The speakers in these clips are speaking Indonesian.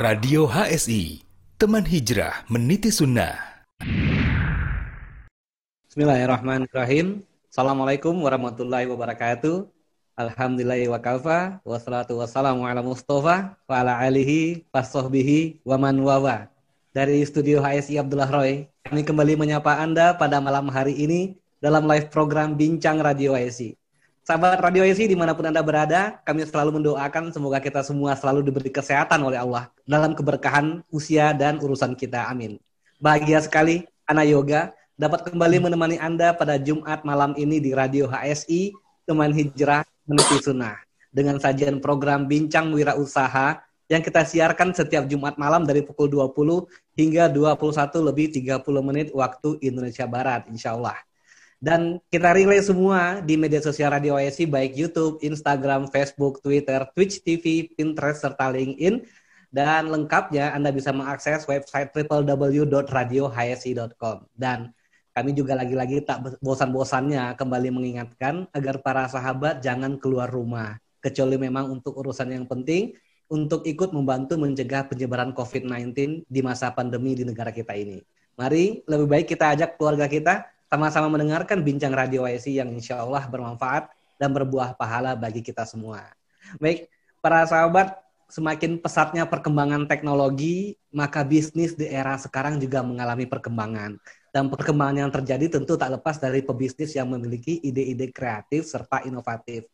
Radio HSI, teman hijrah meniti sunnah. Bismillahirrahmanirrahim. Assalamualaikum warahmatullahi wabarakatuh. Alhamdulillahi wa kafa, wassalatu wassalamu ala mustafa, wa ala alihi, wassohbihi, wa man wawa. Dari studio HSI Abdullah Roy, kami kembali menyapa Anda pada malam hari ini dalam live program Bincang Radio HSI. Sahabat Radio IC di mana pun Anda berada, kami selalu mendoakan semoga kita semua selalu diberi kesehatan oleh Allah dalam keberkahan usia dan urusan kita. Amin. Bahagia sekali, anak yoga dapat kembali menemani Anda pada Jumat malam ini di Radio HSI, teman hijrah meniti sunnah. Dengan sajian program Bincang Wira Usaha yang kita siarkan setiap Jumat malam dari pukul 20 hingga 21 lebih 30 menit waktu Indonesia Barat, insya Allah. Dan kita relay semua di media sosial Radio ASI baik YouTube, Instagram, Facebook, Twitter, Twitch TV, Pinterest, serta LinkedIn. Dan lengkapnya Anda bisa mengakses website www.radiohsi.com. Dan kami juga lagi-lagi tak bosan-bosannya kembali mengingatkan agar para sahabat jangan keluar rumah. Kecuali memang untuk urusan yang penting, untuk ikut membantu mencegah penyebaran COVID-19 di masa pandemi di negara kita ini. Mari lebih baik kita ajak keluarga kita sama-sama mendengarkan bincang radio YSI yang insya Allah bermanfaat dan berbuah pahala bagi kita semua. Baik, para sahabat, semakin pesatnya perkembangan teknologi, maka bisnis di era sekarang juga mengalami perkembangan. Dan perkembangan yang terjadi tentu tak lepas dari pebisnis yang memiliki ide-ide kreatif serta inovatif.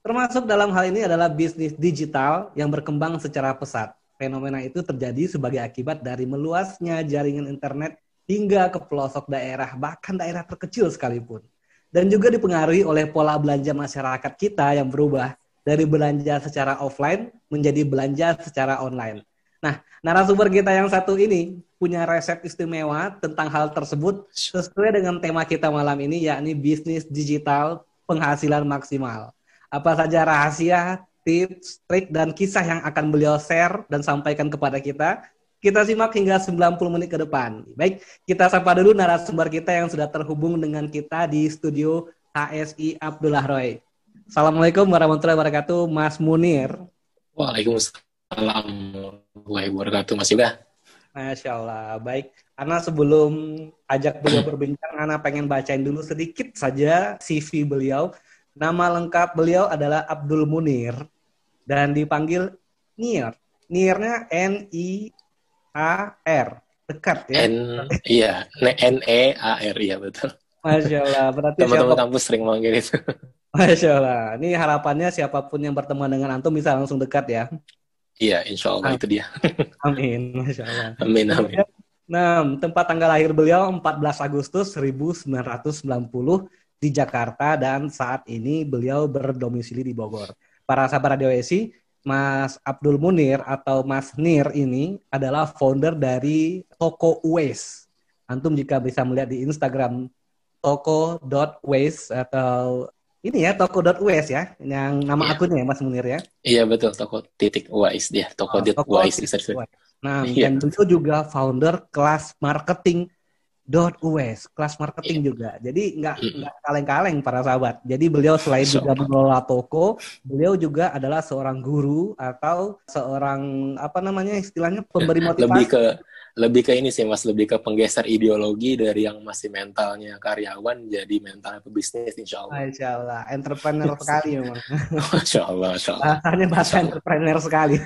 Termasuk dalam hal ini adalah bisnis digital yang berkembang secara pesat. Fenomena itu terjadi sebagai akibat dari meluasnya jaringan internet hingga ke pelosok daerah, bahkan daerah terkecil sekalipun. Dan juga dipengaruhi oleh pola belanja masyarakat kita yang berubah dari belanja secara offline menjadi belanja secara online. Nah, narasumber kita yang satu ini punya resep istimewa tentang hal tersebut sesuai dengan tema kita malam ini yakni bisnis digital penghasilan maksimal. Apa saja rahasia, tips, trik, dan kisah yang akan beliau share dan sampaikan kepada kita kita simak hingga 90 menit ke depan. Baik, kita sapa dulu narasumber kita yang sudah terhubung dengan kita di studio HSI Abdullah Roy. Assalamualaikum warahmatullahi wabarakatuh, Mas Munir. Waalaikumsalam warahmatullahi wabarakatuh, Mas Yuga. Masya Allah, baik. Karena sebelum ajak beliau berbincang, Ana pengen bacain dulu sedikit saja CV beliau. Nama lengkap beliau adalah Abdul Munir dan dipanggil Nir. Nirnya N-I A R dekat ya. N iya, N E A R iya betul. Masya Allah, berarti teman-teman siapa... kampus sering manggil itu. Masya Allah, ini harapannya siapa pun yang berteman dengan antum bisa langsung dekat ya. Iya, insya Allah itu dia. amin, Masya Allah. Amin, amin. Nah, tempat tanggal lahir beliau 14 Agustus 1990 di Jakarta dan saat ini beliau berdomisili di Bogor. Para sahabat Radio Esi, Mas Abdul Munir atau Mas Nir ini adalah founder dari Toko Uwais. Antum jika bisa melihat di Instagram toko.ways atau ini ya toko.uwais ya yang nama ya. akunnya ya Mas Munir ya. Iya betul toko titik Uwais dia toko oh, Uwais. Nah, iya. dan beliau juga founder kelas marketing dot US kelas marketing yeah. juga. Jadi nggak nggak kaleng-kaleng para sahabat. Jadi beliau selain so. juga mengelola toko, beliau juga adalah seorang guru atau seorang apa namanya istilahnya pemberi motivasi. Lebih ke lebih ke ini sih mas lebih ke penggeser ideologi dari yang masih mentalnya karyawan jadi mentalnya pebisnis insya Allah. Insya Allah, entrepreneur sekali memang. Masya Allah, Masya Allah. Bahasanya bahasa entrepreneur sekali.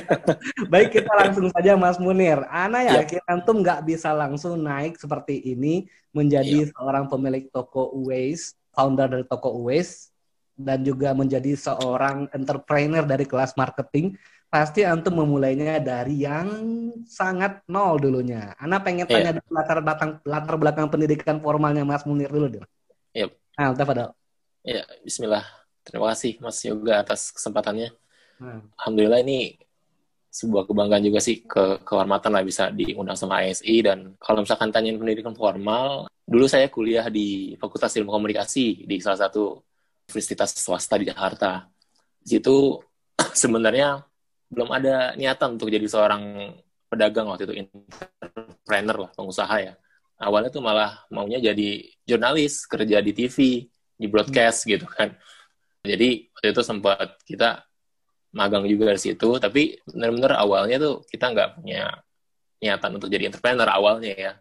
Baik kita langsung saja Mas Munir. Ana yakin yep. antum nggak bisa langsung naik seperti ini menjadi yep. seorang pemilik toko Uwais, founder dari toko Uwais dan juga menjadi seorang entrepreneur dari kelas marketing pasti antum memulainya dari yang sangat nol dulunya. Ana pengen iya. tanya yeah. latar belakang latar belakang pendidikan formalnya Mas Munir dulu deh. Yep. Nah, tafadhol. Ya, bismillah. Terima kasih Mas Yoga atas kesempatannya. Hmm. Alhamdulillah ini sebuah kebanggaan juga sih ke kehormatan lah bisa diundang sama ASI dan kalau misalkan tanyain pendidikan formal, dulu saya kuliah di Fakultas Ilmu Komunikasi di salah satu universitas swasta di Jakarta. Di situ sebenarnya belum ada niatan untuk jadi seorang pedagang waktu itu entrepreneur lah pengusaha ya awalnya tuh malah maunya jadi jurnalis kerja di TV di broadcast hmm. gitu kan jadi waktu itu sempat kita magang juga di situ tapi benar-benar awalnya tuh kita nggak punya niatan untuk jadi entrepreneur awalnya ya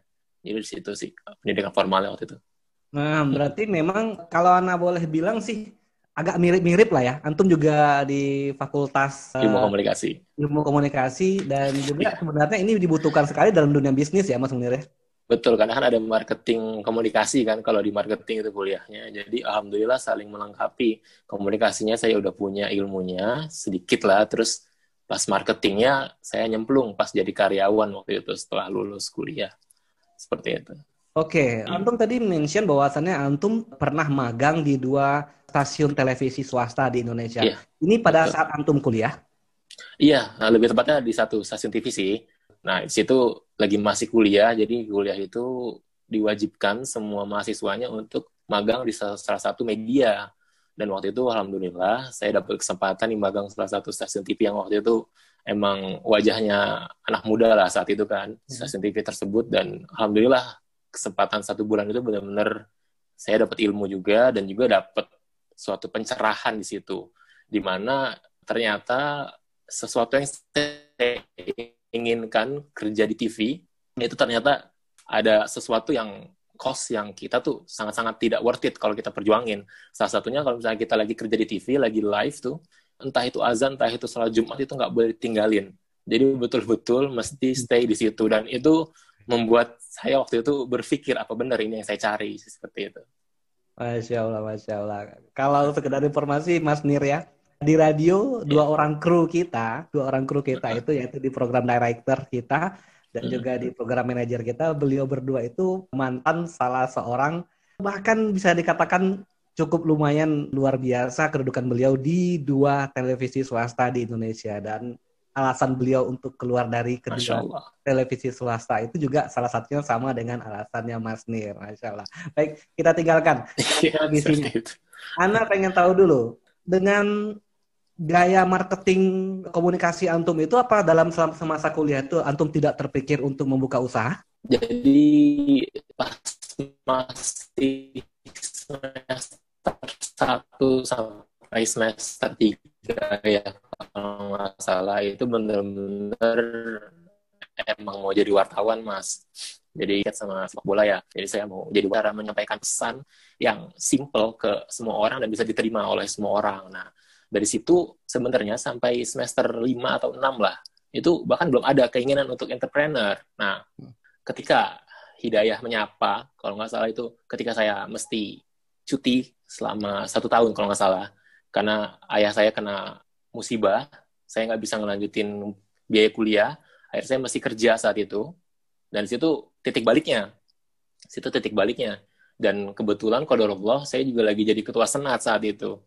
jadi di situ sih pendidikan formalnya waktu itu nah berarti memang kalau Ana boleh bilang sih agak mirip-mirip lah ya antum juga di fakultas ilmu uh, komunikasi ilmu komunikasi dan juga yeah. sebenarnya ini dibutuhkan sekali dalam dunia bisnis ya mas Munir ya? Betul, karena kan ada marketing komunikasi kan kalau di marketing itu kuliahnya. Jadi alhamdulillah saling melengkapi. Komunikasinya saya udah punya ilmunya sedikit lah, terus pas marketingnya saya nyemplung pas jadi karyawan waktu itu setelah lulus kuliah. Seperti itu. Oke, okay. Antum tadi mention bahwasannya Antum pernah magang di dua stasiun televisi swasta di Indonesia. Yeah. Ini pada Betul. saat Antum kuliah? Iya, lebih tepatnya di satu stasiun TV sih. Nah, di situ lagi masih kuliah, jadi kuliah itu diwajibkan semua mahasiswanya untuk magang di salah satu media. Dan waktu itu alhamdulillah saya dapat kesempatan di magang salah satu stasiun TV yang waktu itu emang wajahnya anak muda lah saat itu kan, hmm. stasiun TV tersebut dan alhamdulillah kesempatan satu bulan itu benar-benar saya dapat ilmu juga dan juga dapat suatu pencerahan di situ di mana ternyata sesuatu yang saya inginkan kerja di TV itu ternyata ada sesuatu yang cost yang kita tuh sangat-sangat tidak worth it kalau kita perjuangin. Salah satunya kalau misalnya kita lagi kerja di TV, lagi live tuh, entah itu azan, entah itu sholat Jumat itu nggak boleh tinggalin. Jadi betul-betul mesti stay di situ dan itu membuat saya waktu itu berpikir apa benar ini yang saya cari seperti itu. Masya Allah, Masya Allah. Kalau sekedar informasi Mas Nir ya, di radio dua yeah. orang kru kita, dua orang kru kita itu yaitu di program director kita dan hmm. juga di program manajer kita, beliau berdua itu mantan salah seorang bahkan bisa dikatakan cukup lumayan luar biasa kedudukan beliau di dua televisi swasta di Indonesia dan alasan beliau untuk keluar dari kedua televisi swasta itu juga salah satunya sama dengan alasannya Mas Nir, Masya Allah. Baik, kita tinggalkan di sini. Ana pengen tahu dulu dengan gaya marketing komunikasi antum itu apa dalam semasa kuliah itu antum tidak terpikir untuk membuka usaha? Jadi pas masih semester satu sampai semester tiga ya kalau nggak salah itu benar-benar emang mau jadi wartawan mas. Jadi sama sepak bola ya. Jadi saya mau jadi cara menyampaikan pesan yang simple ke semua orang dan bisa diterima oleh semua orang. Nah, dari situ sebenarnya sampai semester 5 atau 6 lah, itu bahkan belum ada keinginan untuk entrepreneur. Nah, ketika Hidayah menyapa, kalau nggak salah itu ketika saya mesti cuti selama satu tahun kalau nggak salah, karena ayah saya kena musibah, saya nggak bisa ngelanjutin biaya kuliah, akhirnya saya mesti kerja saat itu, dan situ titik baliknya, situ titik baliknya. Dan kebetulan Allah saya juga lagi jadi ketua senat saat itu.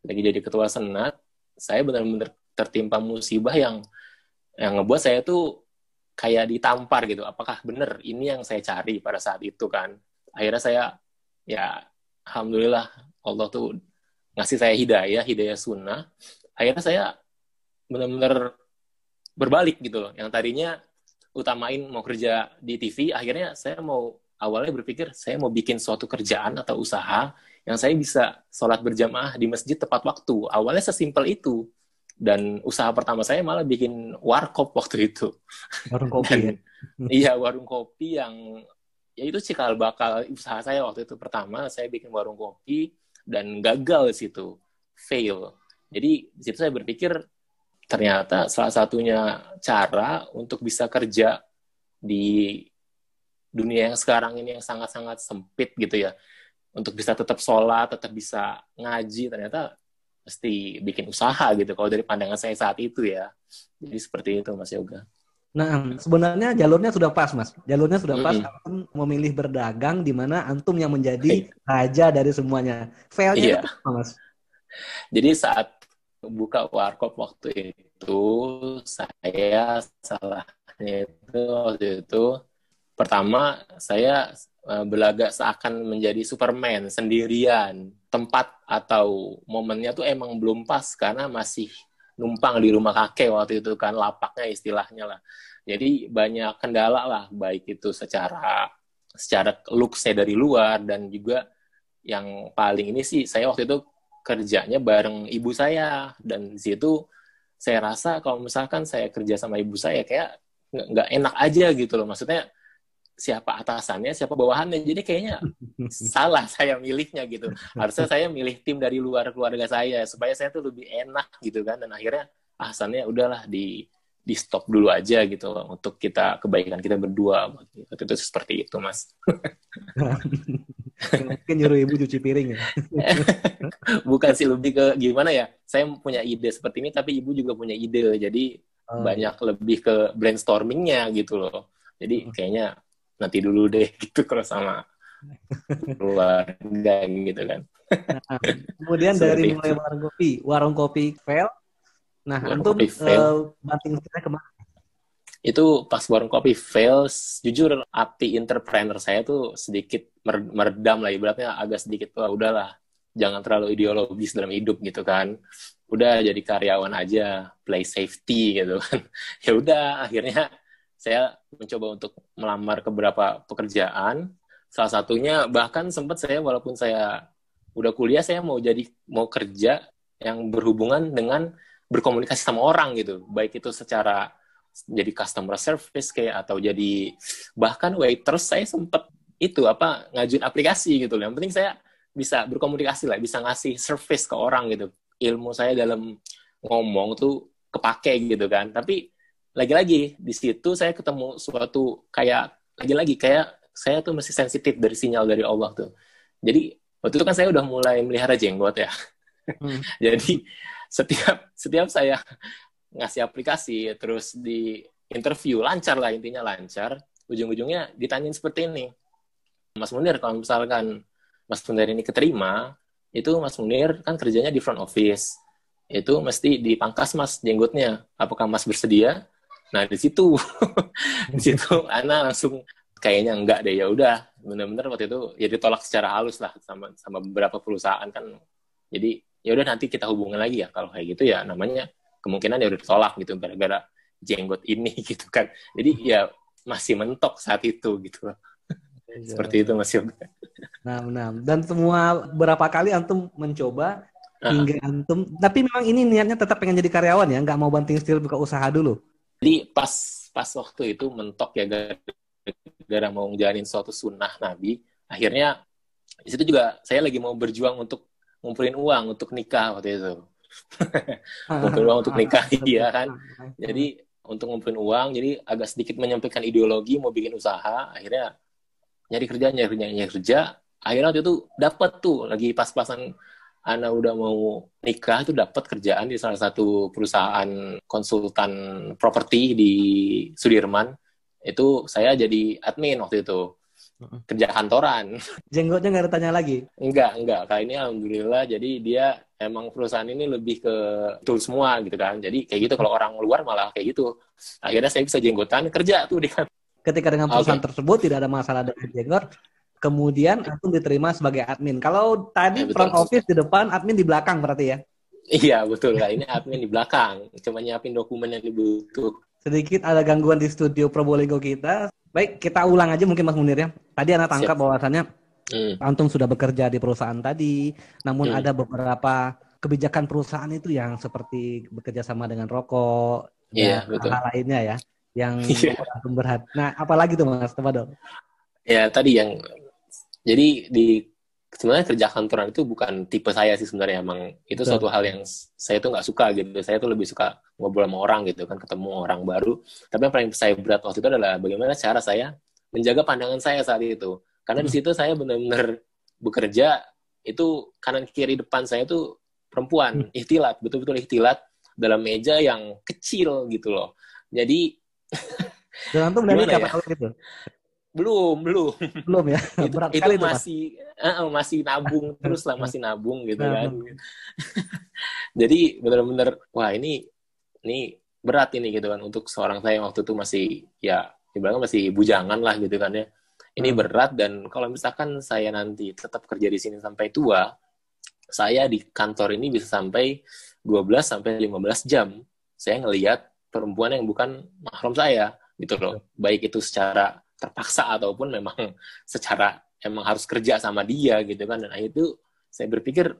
Lagi jadi ketua senat saya benar-benar tertimpa musibah yang yang ngebuat saya tuh kayak ditampar gitu. Apakah benar ini yang saya cari pada saat itu kan? Akhirnya saya ya alhamdulillah Allah tuh ngasih saya hidayah hidayah sunnah akhirnya saya benar-benar berbalik gitu loh yang tadinya utamain mau kerja di TV akhirnya saya mau awalnya berpikir saya mau bikin suatu kerjaan atau usaha yang saya bisa sholat berjamaah di masjid tepat waktu. Awalnya sesimpel itu. Dan usaha pertama saya malah bikin warkop waktu itu. Warung kopi Dan, ya? Iya, warung kopi yang ya itu cikal bakal usaha saya waktu itu pertama saya bikin warung kopi dan gagal di situ fail jadi di situ saya berpikir ternyata salah satunya cara untuk bisa kerja di dunia yang sekarang ini yang sangat-sangat sempit gitu ya untuk bisa tetap sholat, tetap bisa ngaji, ternyata mesti bikin usaha gitu. Kalau dari pandangan saya saat itu ya. Jadi seperti itu Mas Yoga. Nah, sebenarnya jalurnya sudah pas, Mas. Jalurnya sudah pas. Mm -hmm. Antum memilih berdagang di mana antum yang menjadi raja dari semuanya. Failnya iya. apa, Mas? Jadi saat buka warkop waktu itu, saya salahnya itu waktu itu pertama saya Eh, belaga seakan menjadi Superman sendirian. Tempat atau momennya tuh emang belum pas karena masih numpang di rumah kakek waktu itu kan lapaknya istilahnya lah. Jadi banyak kendala lah baik itu secara secara looksnya dari luar dan juga yang paling ini sih saya waktu itu kerjanya bareng ibu saya dan di situ saya rasa kalau misalkan saya kerja sama ibu saya kayak nggak enak aja gitu loh maksudnya siapa atasannya siapa bawahannya. Jadi kayaknya salah saya milihnya gitu. Harusnya saya milih tim dari luar keluarga saya supaya saya tuh lebih enak gitu kan. Dan akhirnya asalnya udahlah di di stop dulu aja gitu loh, untuk kita kebaikan kita berdua. Waktu itu seperti itu mas. Mungkin nyuruh ibu cuci piring ya. Bukan sih lebih ke gimana ya saya punya ide seperti ini tapi ibu juga punya ide. Jadi oh. banyak lebih ke brainstormingnya gitu loh. Jadi hmm. kayaknya nanti dulu deh gitu kalau sama keluarga gitu kan nah, kemudian dari mulai warung kopi warung kopi fail Nah, warung antum uh, banting setirnya ke mana? Itu pas warung kopi fails, jujur api entrepreneur saya tuh sedikit meredam lah, ibaratnya agak sedikit, wah udahlah, jangan terlalu ideologis dalam hidup gitu kan. Udah jadi karyawan aja, play safety gitu kan. ya udah, akhirnya saya mencoba untuk melamar ke beberapa pekerjaan. Salah satunya bahkan sempat saya walaupun saya udah kuliah saya mau jadi mau kerja yang berhubungan dengan berkomunikasi sama orang gitu. Baik itu secara jadi customer service kayak atau jadi bahkan waiters saya sempet itu apa ngajuin aplikasi gitu yang penting saya bisa berkomunikasi lah bisa ngasih service ke orang gitu. Ilmu saya dalam ngomong tuh kepake gitu kan. Tapi lagi-lagi di situ saya ketemu suatu kayak lagi-lagi kayak saya tuh masih sensitif dari sinyal dari Allah tuh. Jadi waktu itu kan saya udah mulai melihara jenggot ya. Hmm. jadi setiap setiap saya ngasih aplikasi terus di interview lancar lah intinya lancar ujung-ujungnya ditanyain seperti ini. Mas Munir kalau misalkan Mas Munir ini keterima itu Mas Munir kan kerjanya di front office. Itu mesti dipangkas Mas jenggotnya. Apakah Mas bersedia nah di situ. Di situ Ana langsung kayaknya enggak deh ya udah. Benar-benar waktu itu ya ditolak secara halus lah sama sama beberapa perusahaan kan. Jadi ya udah nanti kita hubungin lagi ya. Kalau kayak gitu ya namanya kemungkinan ya udah ditolak gitu gara-gara jenggot ini gitu kan. Jadi ya masih mentok saat itu gitu. Iya. seperti itu masih nah nah dan semua berapa kali antum mencoba uh. hingga antum tapi memang ini niatnya tetap pengen jadi karyawan ya nggak mau banting setir buka usaha dulu jadi pas pas waktu itu mentok ya gara-gara mau ngejalanin suatu sunnah nabi akhirnya di situ juga saya lagi mau berjuang untuk ngumpulin uang untuk nikah waktu itu. ngumpulin uang untuk nikah iya kan. Jadi untuk ngumpulin uang, jadi agak sedikit menyampaikan ideologi mau bikin usaha, akhirnya nyari kerja, nyari kerja, nyari kerja. Akhirnya waktu itu dapat tuh lagi pas-pasan Ana udah mau nikah itu dapat kerjaan di salah satu perusahaan konsultan properti di Sudirman. Itu saya jadi admin waktu itu kerja kantoran. Jenggotnya nggak ada tanya lagi? Enggak, enggak. Kali ini alhamdulillah jadi dia emang perusahaan ini lebih ke tool semua gitu kan. Jadi kayak gitu kalau orang luar malah kayak gitu. Akhirnya saya bisa jenggotan kerja tuh di kantor. Ketika dengan perusahaan okay. tersebut tidak ada masalah dengan jenggot, kemudian aku diterima sebagai admin. Kalau tadi ya, front office di depan, admin di belakang berarti ya? Iya betul lah. Ini admin di belakang, cuma nyiapin dokumen yang dibutuh. Sedikit ada gangguan di studio Probolinggo kita. Baik, kita ulang aja mungkin Mas Munir ya. Tadi anak tangkap Siap. bahwasannya hmm. Antum sudah bekerja di perusahaan tadi, namun hmm. ada beberapa kebijakan perusahaan itu yang seperti bekerja sama dengan rokok yeah, dan betul. hal lainnya ya, yang yeah. Berhati. Nah, apalagi tuh Mas dong. Ya tadi yang jadi di sebenarnya kerja kantoran itu bukan tipe saya sih sebenarnya emang itu Betul. suatu hal yang saya tuh nggak suka gitu saya tuh lebih suka ngobrol sama orang gitu kan ketemu orang baru tapi yang paling saya berat waktu itu adalah bagaimana cara saya menjaga pandangan saya saat itu karena di hmm. situ saya benar-benar bekerja itu kanan kiri depan saya tuh perempuan hmm. ikhtilat betul-betul ikhtilat dalam meja yang kecil gitu loh jadi dan antum dari kapan ya? gitu belum belum. Belum ya? Itu, Berat itu masih uh, masih nabung terus lah masih nabung gitu kan. Jadi benar-benar wah ini ini berat ini gitu kan untuk seorang saya waktu itu masih ya ibaratnya masih bujangan lah gitu kan ya. Ini hmm. berat dan kalau misalkan saya nanti tetap kerja di sini sampai tua saya di kantor ini bisa sampai 12 sampai 15 jam. Saya ngelihat perempuan yang bukan mahram saya gitu loh. Baik itu secara terpaksa ataupun memang secara emang harus kerja sama dia gitu kan. Dan itu saya berpikir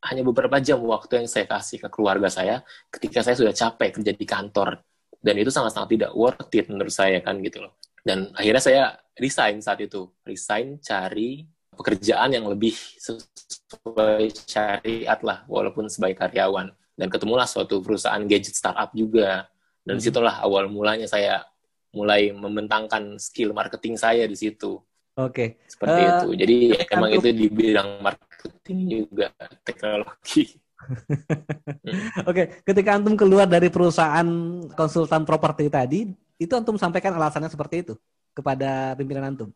hanya beberapa jam waktu yang saya kasih ke keluarga saya ketika saya sudah capek kerja di kantor. Dan itu sangat-sangat tidak worth it menurut saya kan gitu loh. Dan akhirnya saya resign saat itu. Resign cari pekerjaan yang lebih sesuai syariat lah walaupun sebagai karyawan. Dan ketemulah suatu perusahaan gadget startup juga. Dan hmm. di situlah awal mulanya saya mulai membentangkan skill marketing saya di situ Oke. Okay. Seperti uh, itu. Jadi emang itu di bidang marketing juga teknologi. Oke, okay. ketika antum keluar dari perusahaan konsultan properti tadi, itu antum sampaikan alasannya seperti itu kepada pimpinan antum?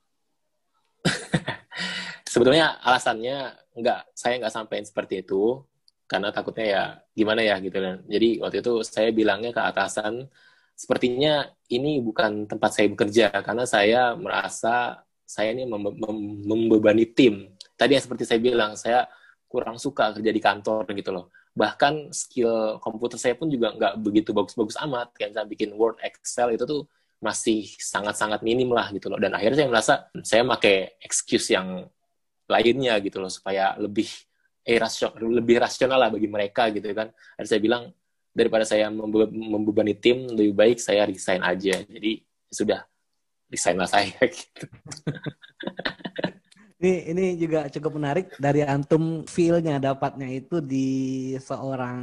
Sebetulnya alasannya enggak, saya nggak sampaikan seperti itu karena takutnya ya gimana ya gitu kan. Jadi waktu itu saya bilangnya ke atasan, sepertinya ini bukan tempat saya bekerja karena saya merasa saya ini mem mem membebani tim. Tadi yang seperti saya bilang, saya kurang suka kerja di kantor gitu loh. Bahkan skill komputer saya pun juga nggak begitu bagus-bagus amat. Kayak saya bikin Word, Excel itu tuh masih sangat-sangat minim lah gitu loh. Dan akhirnya saya merasa saya pakai excuse yang lainnya gitu loh supaya lebih eh, lebih rasional lah bagi mereka gitu kan. Dan saya bilang daripada saya membe membebani tim lebih baik saya resign aja. Jadi sudah desain lah saya gitu. ini ini juga cukup menarik dari antum feel-nya dapatnya itu di seorang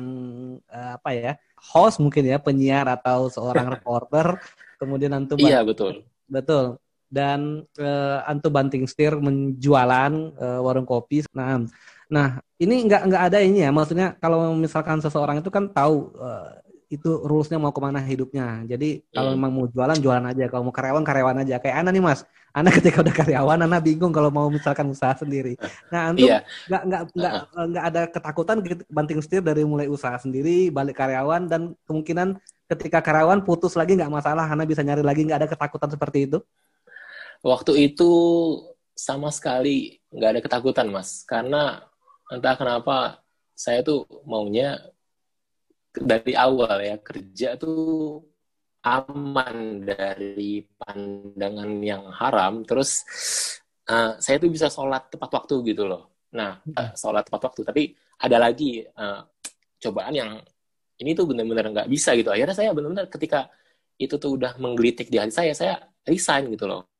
uh, apa ya host mungkin ya penyiar atau seorang reporter kemudian antum iya betul betul dan uh, antum banting setir menjualan uh, warung kopi nah nah ini nggak nggak ada ini ya maksudnya kalau misalkan seseorang itu kan tahu uh, itu rulesnya mau ke mana hidupnya. Jadi kalau hmm. memang mau jualan jualan aja, kalau mau karyawan karyawan aja. Kayak Ana nih mas, Ana ketika udah karyawan, Ana bingung kalau mau misalkan usaha sendiri. Nah, antum iya. nggak nggak nggak uh-huh. nggak ada ketakutan gitu, banting setir dari mulai usaha sendiri, balik karyawan dan kemungkinan ketika karyawan putus lagi nggak masalah, Ana bisa nyari lagi nggak ada ketakutan seperti itu? Waktu itu sama sekali nggak ada ketakutan mas, karena entah kenapa saya tuh maunya dari awal ya kerja tuh aman dari pandangan yang haram. Terus uh, saya tuh bisa sholat tepat waktu gitu loh. Nah uh, sholat tepat waktu. Tapi ada lagi uh, cobaan yang ini tuh benar-benar nggak bisa gitu. Akhirnya saya benar-benar ketika itu tuh udah menggelitik di hati saya saya resign gitu loh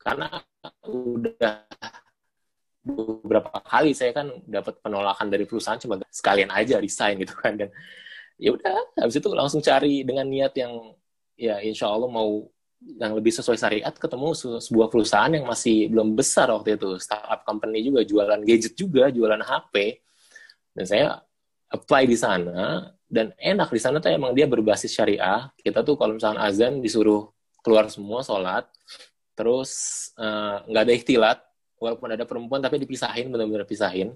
karena udah beberapa kali saya kan dapat penolakan dari perusahaan cuma sekalian aja resign gitu kan. Dan ya udah habis itu langsung cari dengan niat yang ya insya Allah mau yang lebih sesuai syariat ketemu sebuah perusahaan yang masih belum besar waktu itu. Startup company juga jualan gadget juga jualan HP dan saya apply di sana dan enak di sana tuh emang dia berbasis syariah. Kita tuh kalau misalnya azan disuruh keluar semua sholat terus eh, nggak uh, ada ikhtilat walaupun ada perempuan tapi dipisahin benar-benar pisahin.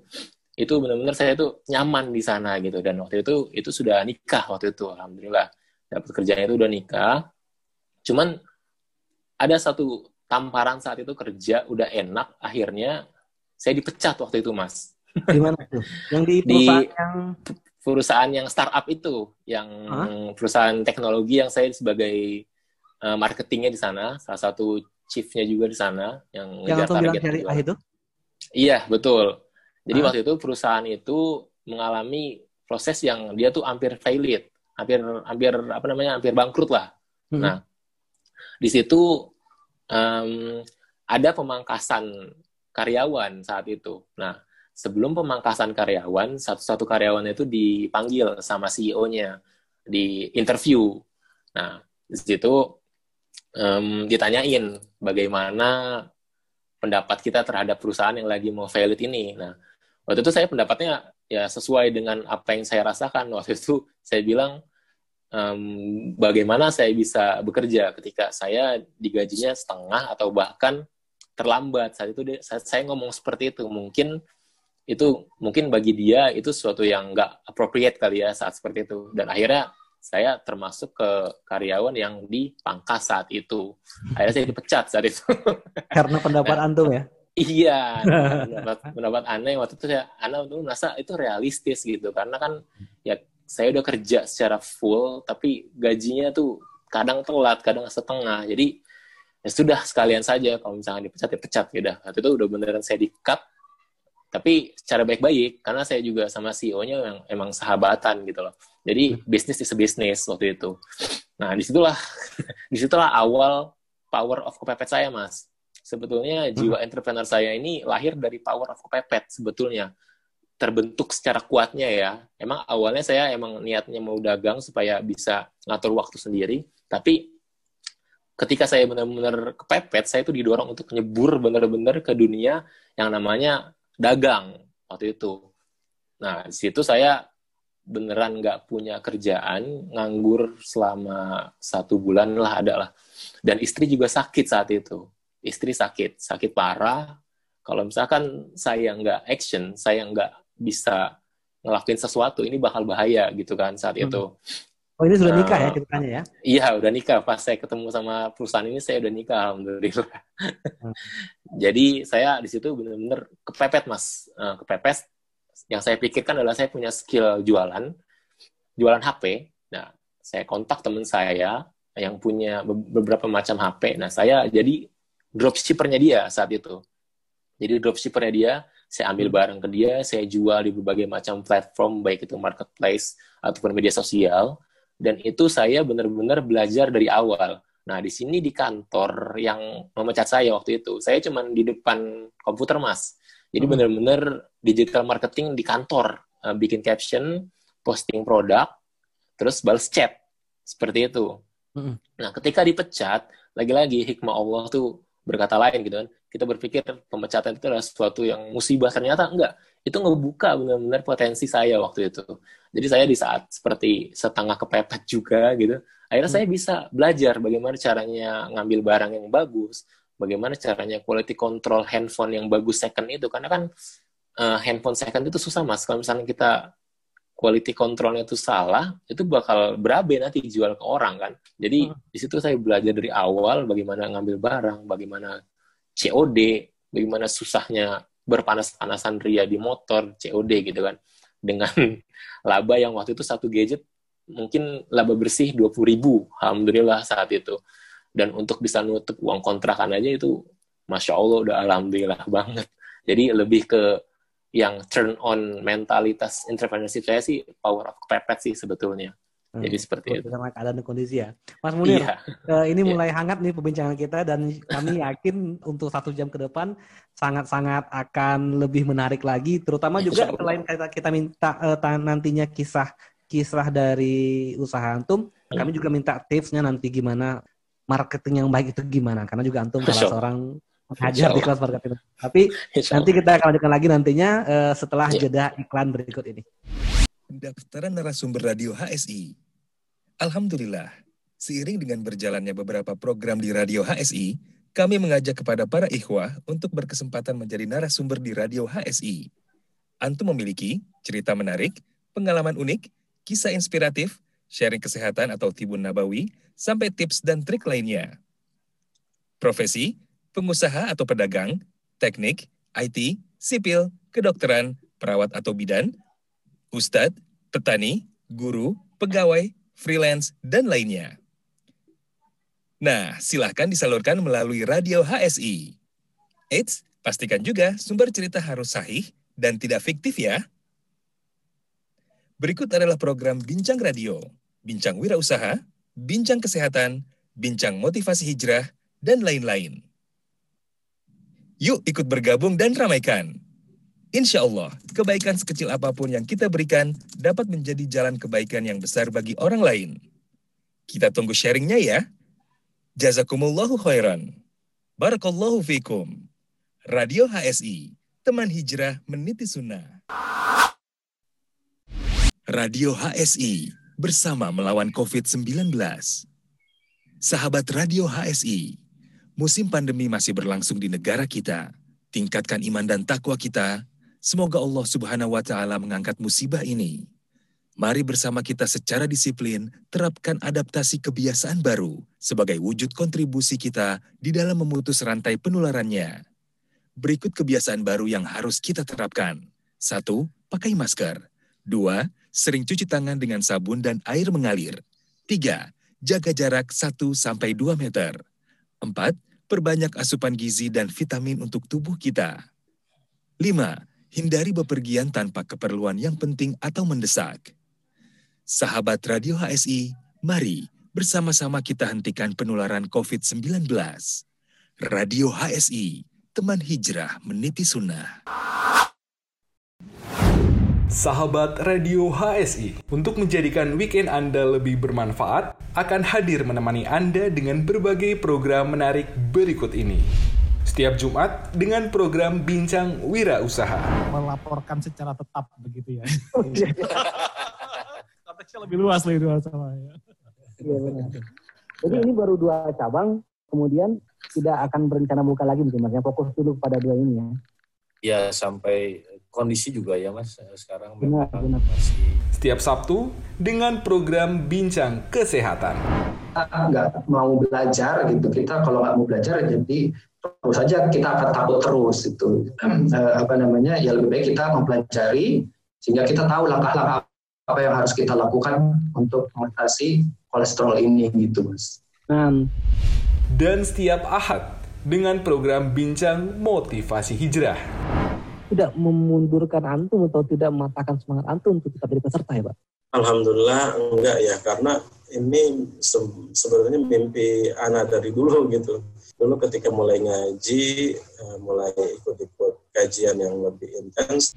Itu benar-benar saya itu nyaman di sana gitu. Dan waktu itu itu sudah nikah waktu itu alhamdulillah. Dapat kerjanya itu udah nikah. Cuman ada satu tamparan saat itu kerja udah enak akhirnya saya dipecat waktu itu mas. Gimana tuh? Yang di perusahaan di yang perusahaan yang startup itu yang huh? perusahaan teknologi yang saya sebagai uh, marketingnya di sana salah satu chiefnya juga di sana yang yang target itu iya betul jadi waktu itu perusahaan itu mengalami proses yang dia tuh hampir failed, hampir hampir apa namanya hampir bangkrut lah. Hmm. Nah, di situ um, ada pemangkasan karyawan saat itu. Nah, sebelum pemangkasan karyawan, satu-satu karyawan itu dipanggil sama CEO-nya di interview. Nah, di situ um, ditanyain bagaimana pendapat kita terhadap perusahaan yang lagi mau failed ini. Nah, waktu itu saya pendapatnya ya sesuai dengan apa yang saya rasakan. Waktu itu saya bilang um, bagaimana saya bisa bekerja ketika saya digajinya setengah atau bahkan terlambat? Saat itu saya, ngomong seperti itu mungkin itu mungkin bagi dia itu sesuatu yang nggak appropriate kali ya saat seperti itu. Dan akhirnya saya termasuk ke karyawan yang dipangkas saat itu. Akhirnya saya dipecat saat itu. Karena pendapat antum ya? Iya, pendapat, pendapat aneh. Waktu itu saya Ana tuh merasa itu realistis gitu? Karena kan ya saya udah kerja secara full tapi gajinya tuh kadang telat, kadang setengah. Jadi ya sudah sekalian saja. Kalau misalnya dipecat ya pecat gitu. Waktu itu udah beneran saya di cut tapi secara baik-baik karena saya juga sama CEO-nya yang emang sahabatan gitu loh. Jadi hmm. bisnis is a business waktu itu. Nah di situlah di situlah awal power of kepepet saya mas. Sebetulnya hmm. jiwa entrepreneur saya ini lahir dari power of kepepet sebetulnya terbentuk secara kuatnya ya. Emang awalnya saya emang niatnya mau dagang supaya bisa ngatur waktu sendiri, tapi ketika saya benar-benar kepepet, saya itu didorong untuk nyebur benar-benar ke dunia yang namanya dagang waktu itu. Nah, di situ saya beneran nggak punya kerjaan, nganggur selama satu bulan lah ada lah. Dan istri juga sakit saat itu. Istri sakit, sakit parah. Kalau misalkan saya nggak action, saya nggak bisa ngelakuin sesuatu, ini bakal bahaya gitu kan saat hmm. itu. Oh ini sudah nikah uh, ya ceritanya ya? Iya udah nikah. Pas saya ketemu sama perusahaan ini saya udah nikah alhamdulillah. Hmm. Jadi saya di situ benar-benar kepepet mas, uh, kepepet. Yang saya pikirkan adalah saya punya skill jualan, jualan HP. Nah saya kontak teman saya yang punya beberapa macam HP. Nah saya jadi dropshippernya dia saat itu. Jadi dropshippernya dia, saya ambil hmm. barang ke dia, saya jual di berbagai macam platform, baik itu marketplace ataupun media sosial dan itu saya benar-benar belajar dari awal. Nah, di sini di kantor yang memecat saya waktu itu, saya cuma di depan komputer, Mas. Jadi hmm. benar-benar digital marketing di kantor, uh, bikin caption, posting produk, terus balas chat. Seperti itu. Hmm. Nah, ketika dipecat, lagi-lagi hikmah Allah tuh berkata lain gitu kan. Kita berpikir pemecatan itu adalah sesuatu yang musibah, ternyata enggak itu ngebuka benar-benar potensi saya waktu itu. Jadi saya di saat seperti setengah kepepet juga gitu, akhirnya hmm. saya bisa belajar bagaimana caranya ngambil barang yang bagus, bagaimana caranya quality control handphone yang bagus second itu, karena kan uh, handphone second itu susah mas. Kalau misalnya kita quality controlnya itu salah, itu bakal berabe nanti dijual ke orang kan. Jadi hmm. di situ saya belajar dari awal bagaimana ngambil barang, bagaimana COD, bagaimana susahnya berpanas-panasan ria di motor COD gitu kan dengan laba yang waktu itu satu gadget mungkin laba bersih dua puluh ribu alhamdulillah saat itu dan untuk bisa nutup uang kontrakan aja itu masya allah udah alhamdulillah banget jadi lebih ke yang turn on mentalitas entrepreneurship saya sih power of kepepet sih sebetulnya jadi hmm. seperti itu. Sama keadaan dan kondisi ya. Mas Munir, iya. uh, ini iya. mulai hangat nih perbincangan kita dan kami yakin untuk satu jam ke depan sangat-sangat akan lebih menarik lagi. Terutama juga selain kita, kita minta uh, nantinya kisah kisah dari usaha antum, hmm. kami juga minta tipsnya nanti gimana marketing yang baik itu gimana. Karena juga antum salah seorang mengajar di kelas marketing. Tapi nanti kita akan lanjutkan lagi nantinya uh, setelah yeah. jeda iklan berikut ini. Pendaftaran narasumber radio HSI Alhamdulillah, seiring dengan berjalannya beberapa program di Radio HSI, kami mengajak kepada para ikhwah untuk berkesempatan menjadi narasumber di Radio HSI. Antum memiliki cerita menarik, pengalaman unik, kisah inspiratif, sharing kesehatan atau tibun nabawi, sampai tips dan trik lainnya. Profesi, pengusaha atau pedagang, teknik, IT, sipil, kedokteran, perawat atau bidan, ustadz, petani, guru, pegawai, freelance, dan lainnya. Nah, silahkan disalurkan melalui radio HSI. Eits, pastikan juga sumber cerita harus sahih dan tidak fiktif ya. Berikut adalah program Bincang Radio, Bincang Wirausaha, Bincang Kesehatan, Bincang Motivasi Hijrah, dan lain-lain. Yuk ikut bergabung dan ramaikan. Insya Allah, kebaikan sekecil apa pun yang kita berikan dapat menjadi jalan kebaikan yang besar bagi orang lain. Kita tunggu sharingnya ya. Jazakumullahu khairan. Barakallahu fikum. Radio HSI, teman hijrah meniti sunnah. Radio HSI, bersama melawan COVID-19. Sahabat Radio HSI, musim pandemi masih berlangsung di negara kita. Tingkatkan iman dan takwa kita Semoga Allah Subhanahu wa taala mengangkat musibah ini. Mari bersama kita secara disiplin terapkan adaptasi kebiasaan baru sebagai wujud kontribusi kita di dalam memutus rantai penularannya. Berikut kebiasaan baru yang harus kita terapkan. Satu, pakai masker. Dua, sering cuci tangan dengan sabun dan air mengalir. Tiga, jaga jarak 1 sampai 2 meter. Empat, perbanyak asupan gizi dan vitamin untuk tubuh kita. Lima, hindari bepergian tanpa keperluan yang penting atau mendesak. Sahabat Radio HSI, mari bersama-sama kita hentikan penularan COVID-19. Radio HSI, teman hijrah meniti sunnah. Sahabat Radio HSI, untuk menjadikan weekend Anda lebih bermanfaat, akan hadir menemani Anda dengan berbagai program menarik berikut ini. Setiap Jumat dengan program Bincang Wira Usaha. Melaporkan secara tetap begitu ya. Konteksnya lebih luas lagi dua sama ya. Iya benar. Jadi ini baru dua cabang, kemudian tidak akan berencana buka lagi mungkin mas. Yang fokus dulu pada dua ini ya. Ya sampai kondisi juga ya mas sekarang benar, benar. masih setiap Sabtu dengan program Bincang Kesehatan. Nggak mau belajar gitu kita kalau nggak mau belajar jadi terus saja kita akan takut terus itu apa namanya ya lebih baik kita mempelajari sehingga kita tahu langkah-langkah apa yang harus kita lakukan untuk mengatasi kolesterol ini gitu mas. Hmm. Dan setiap Ahad dengan program Bincang Motivasi Hijrah tidak memundurkan antum atau tidak mematahkan semangat antum untuk tetap jadi peserta ya Pak? Alhamdulillah enggak ya karena ini se sebenarnya mimpi anak dari dulu gitu. Dulu ketika mulai ngaji, eh, mulai ikut-ikut kajian yang lebih intens.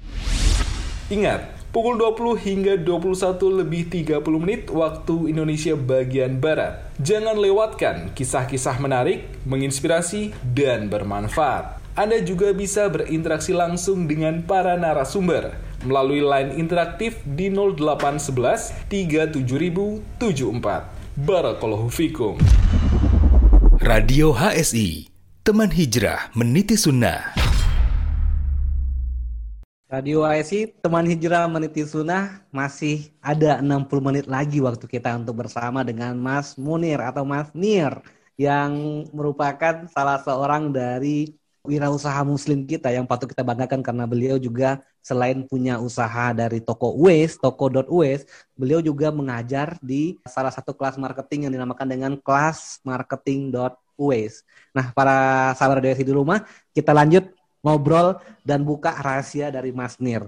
Ingat, pukul 20 hingga 21 lebih 30 menit waktu Indonesia bagian Barat. Jangan lewatkan kisah-kisah menarik, menginspirasi, dan bermanfaat. Anda juga bisa berinteraksi langsung dengan para narasumber melalui line interaktif di 0811 37074. Barakallahu fikum. Radio HSI, teman hijrah meniti sunnah. Radio HSI, teman hijrah meniti sunnah, masih ada 60 menit lagi waktu kita untuk bersama dengan Mas Munir atau Mas Nir yang merupakan salah seorang dari wirausaha muslim kita yang patut kita banggakan karena beliau juga selain punya usaha dari toko Uwes, toko.uwes, beliau juga mengajar di salah satu kelas marketing yang dinamakan dengan kelas marketing.uwes. Nah, para sahabat Radio di rumah, kita lanjut ngobrol dan buka rahasia dari Mas Nir.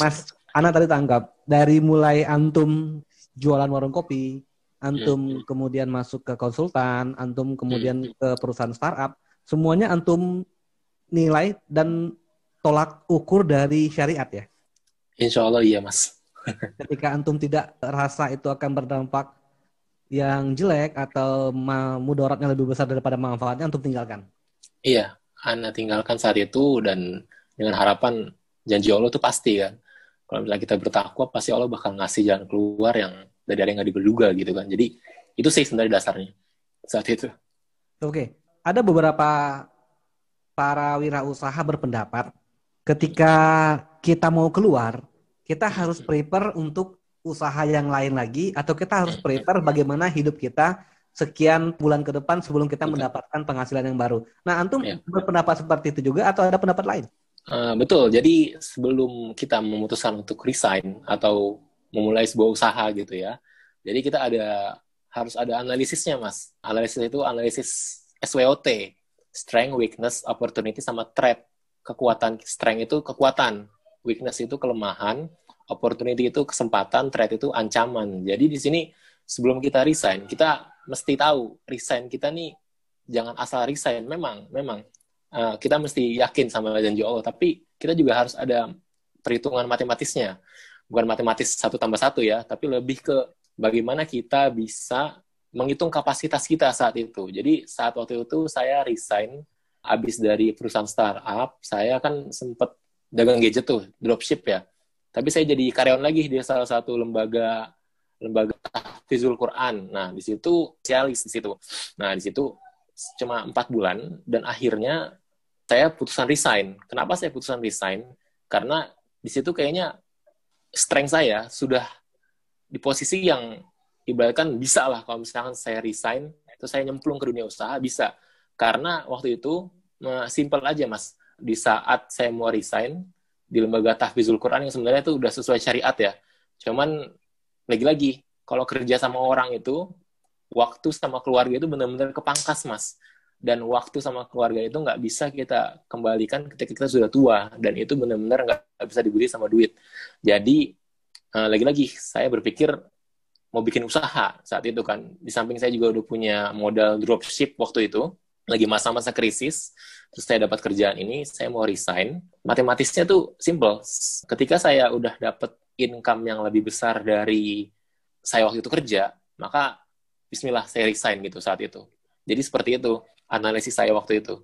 Mas, Ana tadi tangkap dari mulai antum jualan warung kopi, antum hmm. kemudian masuk ke konsultan, antum kemudian hmm. ke perusahaan startup, semuanya antum nilai dan tolak ukur dari syariat ya? Insya Allah iya mas. Ketika antum tidak rasa itu akan berdampak yang jelek atau mudaratnya lebih besar daripada manfaatnya, antum tinggalkan. Iya, anda tinggalkan saat itu dan dengan harapan janji Allah itu pasti kan. Kalau misalnya kita bertakwa, pasti Allah bakal ngasih jalan keluar yang dari yang nggak diberduga gitu kan. Jadi itu sih sebenarnya dasarnya saat itu. Oke, ada beberapa para wirausaha berpendapat ketika kita mau keluar, kita harus prepare untuk usaha yang lain lagi atau kita harus prepare bagaimana hidup kita sekian bulan ke depan sebelum kita mendapatkan penghasilan yang baru. Nah, antum ya. berpendapat seperti itu juga atau ada pendapat lain? Uh, betul. Jadi sebelum kita memutuskan untuk resign atau memulai sebuah usaha gitu ya, jadi kita ada harus ada analisisnya, mas. Analisis itu analisis SWOT strength, weakness, opportunity, sama threat. Kekuatan, strength itu kekuatan, weakness itu kelemahan, opportunity itu kesempatan, threat itu ancaman. Jadi di sini sebelum kita resign, kita mesti tahu resign kita nih jangan asal resign. Memang, memang uh, kita mesti yakin sama janji Allah, tapi kita juga harus ada perhitungan matematisnya. Bukan matematis satu tambah satu ya, tapi lebih ke bagaimana kita bisa menghitung kapasitas kita saat itu. Jadi saat waktu itu saya resign habis dari perusahaan startup, saya kan sempat dagang gadget tuh, dropship ya. Tapi saya jadi karyawan lagi di salah satu lembaga lembaga Fizul Quran. Nah, di situ spesialis di situ. Nah, di situ cuma empat bulan dan akhirnya saya putusan resign. Kenapa saya putusan resign? Karena di situ kayaknya strength saya sudah di posisi yang ibaratkan bisa lah kalau misalkan saya resign itu saya nyemplung ke dunia usaha bisa. Karena waktu itu simple aja mas. Di saat saya mau resign di lembaga tahfizul Quran yang sebenarnya itu udah sesuai syariat ya. Cuman lagi-lagi kalau kerja sama orang itu waktu sama keluarga itu benar-benar kepangkas mas. Dan waktu sama keluarga itu nggak bisa kita kembalikan ketika kita sudah tua. Dan itu benar-benar nggak bisa dibeli sama duit. Jadi uh, lagi-lagi saya berpikir mau bikin usaha saat itu kan. Di samping saya juga udah punya modal dropship waktu itu lagi masa-masa krisis terus saya dapat kerjaan ini saya mau resign. Matematisnya tuh simple. Ketika saya udah dapat income yang lebih besar dari saya waktu itu kerja maka Bismillah saya resign gitu saat itu. Jadi seperti itu analisis saya waktu itu.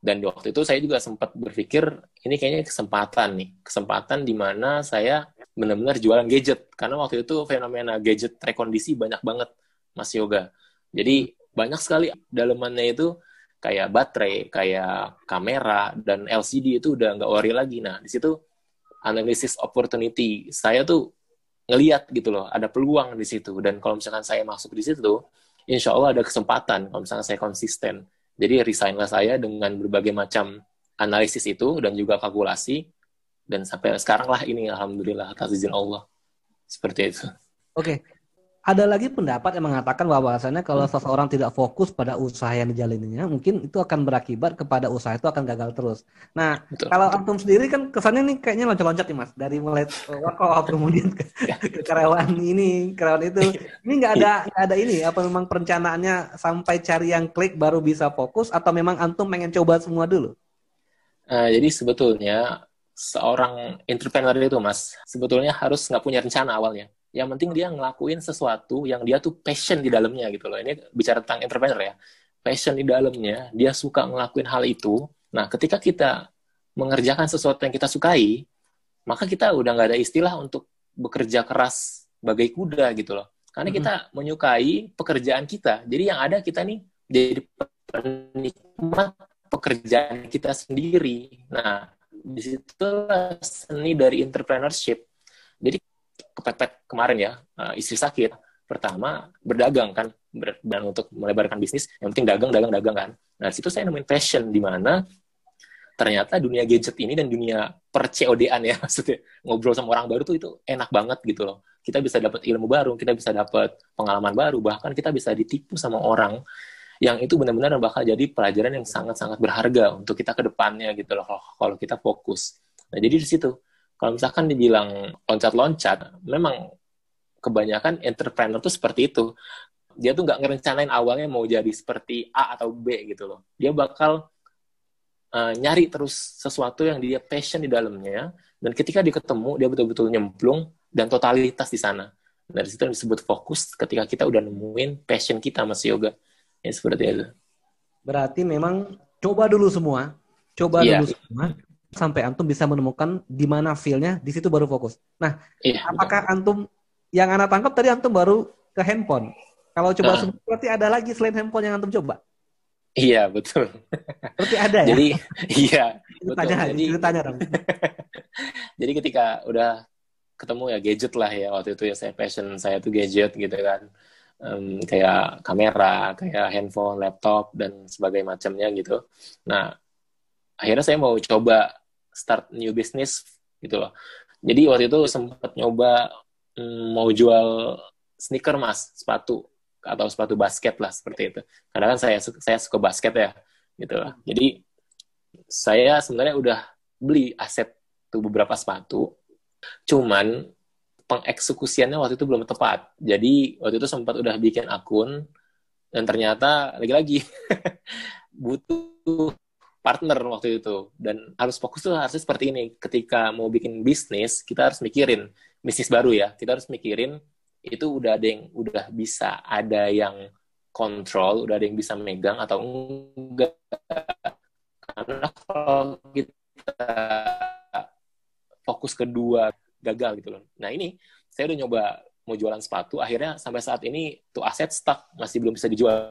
Dan di waktu itu saya juga sempat berpikir ini kayaknya kesempatan nih, kesempatan di mana saya benar-benar jualan gadget karena waktu itu fenomena gadget rekondisi banyak banget Mas Yoga. Jadi banyak sekali dalemannya itu kayak baterai, kayak kamera dan LCD itu udah nggak ori lagi. Nah di situ analisis opportunity saya tuh ngeliat gitu loh, ada peluang di situ. Dan kalau misalkan saya masuk di situ, insya Allah ada kesempatan kalau misalkan saya konsisten. Jadi resignlah saya dengan berbagai macam analisis itu dan juga kalkulasi. Dan sampai sekarang lah ini alhamdulillah atas izin Allah. Seperti itu. Oke, ada lagi pendapat yang mengatakan bahwasannya kalau hmm. seseorang tidak fokus pada usaha yang dijalaninya, mungkin itu akan berakibat kepada usaha itu akan gagal terus. Nah, betul, kalau antum sendiri kan kesannya nih kayaknya loncat-loncat nih mas, dari mulai wakaf kemudian ke, ya. ke karyawan ini, karyawan itu. Ini nggak ada nggak ada ini apa memang perencanaannya sampai cari yang klik baru bisa fokus atau memang antum pengen coba semua dulu? Uh, jadi sebetulnya seorang entrepreneur itu mas, sebetulnya harus nggak punya rencana awalnya yang penting dia ngelakuin sesuatu yang dia tuh passion di dalamnya gitu loh. Ini bicara tentang entrepreneur ya. Passion di dalamnya, dia suka ngelakuin hal itu. Nah, ketika kita mengerjakan sesuatu yang kita sukai, maka kita udah nggak ada istilah untuk bekerja keras bagai kuda gitu loh. Karena kita mm -hmm. menyukai pekerjaan kita. Jadi yang ada kita nih jadi penikmat pekerjaan kita sendiri. Nah, di situlah seni dari entrepreneurship. Jadi kepepet kemarin ya uh, istri sakit pertama berdagang kan ber, dan untuk melebarkan bisnis yang penting dagang dagang dagang kan. Nah situ saya nemuin passion di mana ternyata dunia gadget ini dan dunia per COD-an ya maksudnya ngobrol sama orang baru tuh itu enak banget gitu loh. Kita bisa dapat ilmu baru kita bisa dapat pengalaman baru bahkan kita bisa ditipu sama orang yang itu benar-benar bakal jadi pelajaran yang sangat-sangat berharga untuk kita ke depannya gitu loh kalau kita fokus. Nah jadi di situ kalau misalkan dibilang loncat-loncat, memang kebanyakan entrepreneur tuh seperti itu. Dia tuh nggak ngerencanain awalnya mau jadi seperti A atau B gitu loh. Dia bakal uh, nyari terus sesuatu yang dia passion di dalamnya, dan ketika dia ketemu, dia betul-betul nyemplung dan totalitas di sana. Dari situ yang disebut fokus ketika kita udah nemuin passion kita Mas Yoga. Ya seperti itu. Berarti memang coba dulu semua. Coba yeah. dulu semua sampai antum bisa menemukan di mana feel-nya, di situ baru fokus. Nah, iya, apakah betul. antum yang anak tangkap tadi antum baru ke handphone? Kalau coba uh. berarti ada lagi selain handphone yang antum coba? Iya, betul. Berarti ada ya? Jadi, iya. betul. Tanya, Jadi, tanya dong. Jadi ketika udah ketemu ya gadget lah ya, waktu itu ya saya passion saya tuh gadget gitu kan. Um, kayak kamera, kayak handphone, laptop, dan sebagainya macamnya gitu. Nah, akhirnya saya mau coba start new business gitu loh. Jadi waktu itu sempat nyoba mm, mau jual sneaker mas, sepatu atau sepatu basket lah seperti itu. Karena kan saya saya suka basket ya, gitu loh. Jadi saya sebenarnya udah beli aset tuh beberapa sepatu, cuman pengeksekusiannya waktu itu belum tepat. Jadi waktu itu sempat udah bikin akun dan ternyata lagi-lagi butuh partner waktu itu. Dan harus fokus tuh harusnya seperti ini. Ketika mau bikin bisnis kita harus mikirin bisnis baru ya. Kita harus mikirin itu udah ada yang udah bisa ada yang kontrol udah ada yang bisa megang atau enggak. Karena kalau kita fokus kedua gagal gitu loh. Nah ini saya udah nyoba mau jualan sepatu akhirnya sampai saat ini tuh aset stuck masih belum bisa dijual.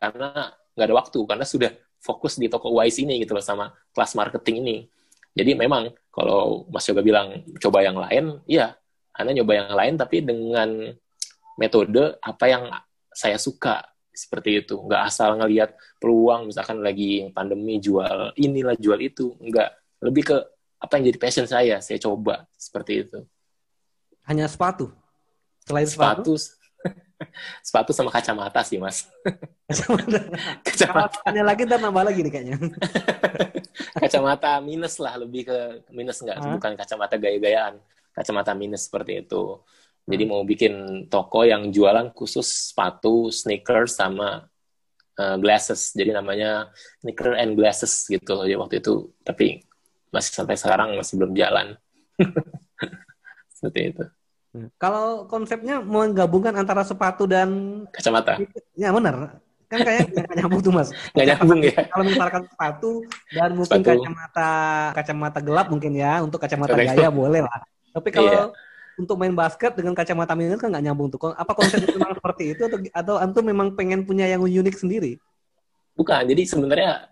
Karena nggak ada waktu karena sudah fokus di toko Wise ini gitu loh sama kelas marketing ini. Jadi memang kalau Mas Yoga bilang coba yang lain, iya, Anda nyoba yang lain tapi dengan metode apa yang saya suka seperti itu. Nggak asal ngelihat peluang misalkan lagi pandemi jual inilah jual itu, nggak. Lebih ke apa yang jadi passion saya, saya coba seperti itu. Hanya sepatu? Selain sepatu? sepatu sepatu sama kacamata sih mas. Kacamata. kacamata. lagi ntar nambah lagi nih kayaknya. kacamata minus lah lebih ke minus nggak, huh? bukan kacamata gaya-gayaan, kacamata minus seperti itu. Jadi hmm. mau bikin toko yang jualan khusus sepatu, sneakers sama uh, glasses. Jadi namanya sneaker and glasses gitu ya waktu itu. Tapi masih sampai sekarang masih belum jalan. Seperti itu. Hmm. Kalau konsepnya menggabungkan antara sepatu dan kacamata. Ya benar. Kan kayak nggak nyambung tuh mas. Nggak nyambung ya. Kalau misalkan sepatu dan mungkin sepatu. kacamata kacamata gelap mungkin ya untuk kacamata gaya boleh lah. Tapi kalau iya. untuk main basket dengan kacamata minus kan nggak nyambung tuh. Apa konsep itu memang seperti itu atau atau antum memang pengen punya yang unik sendiri? Bukan. Jadi sebenarnya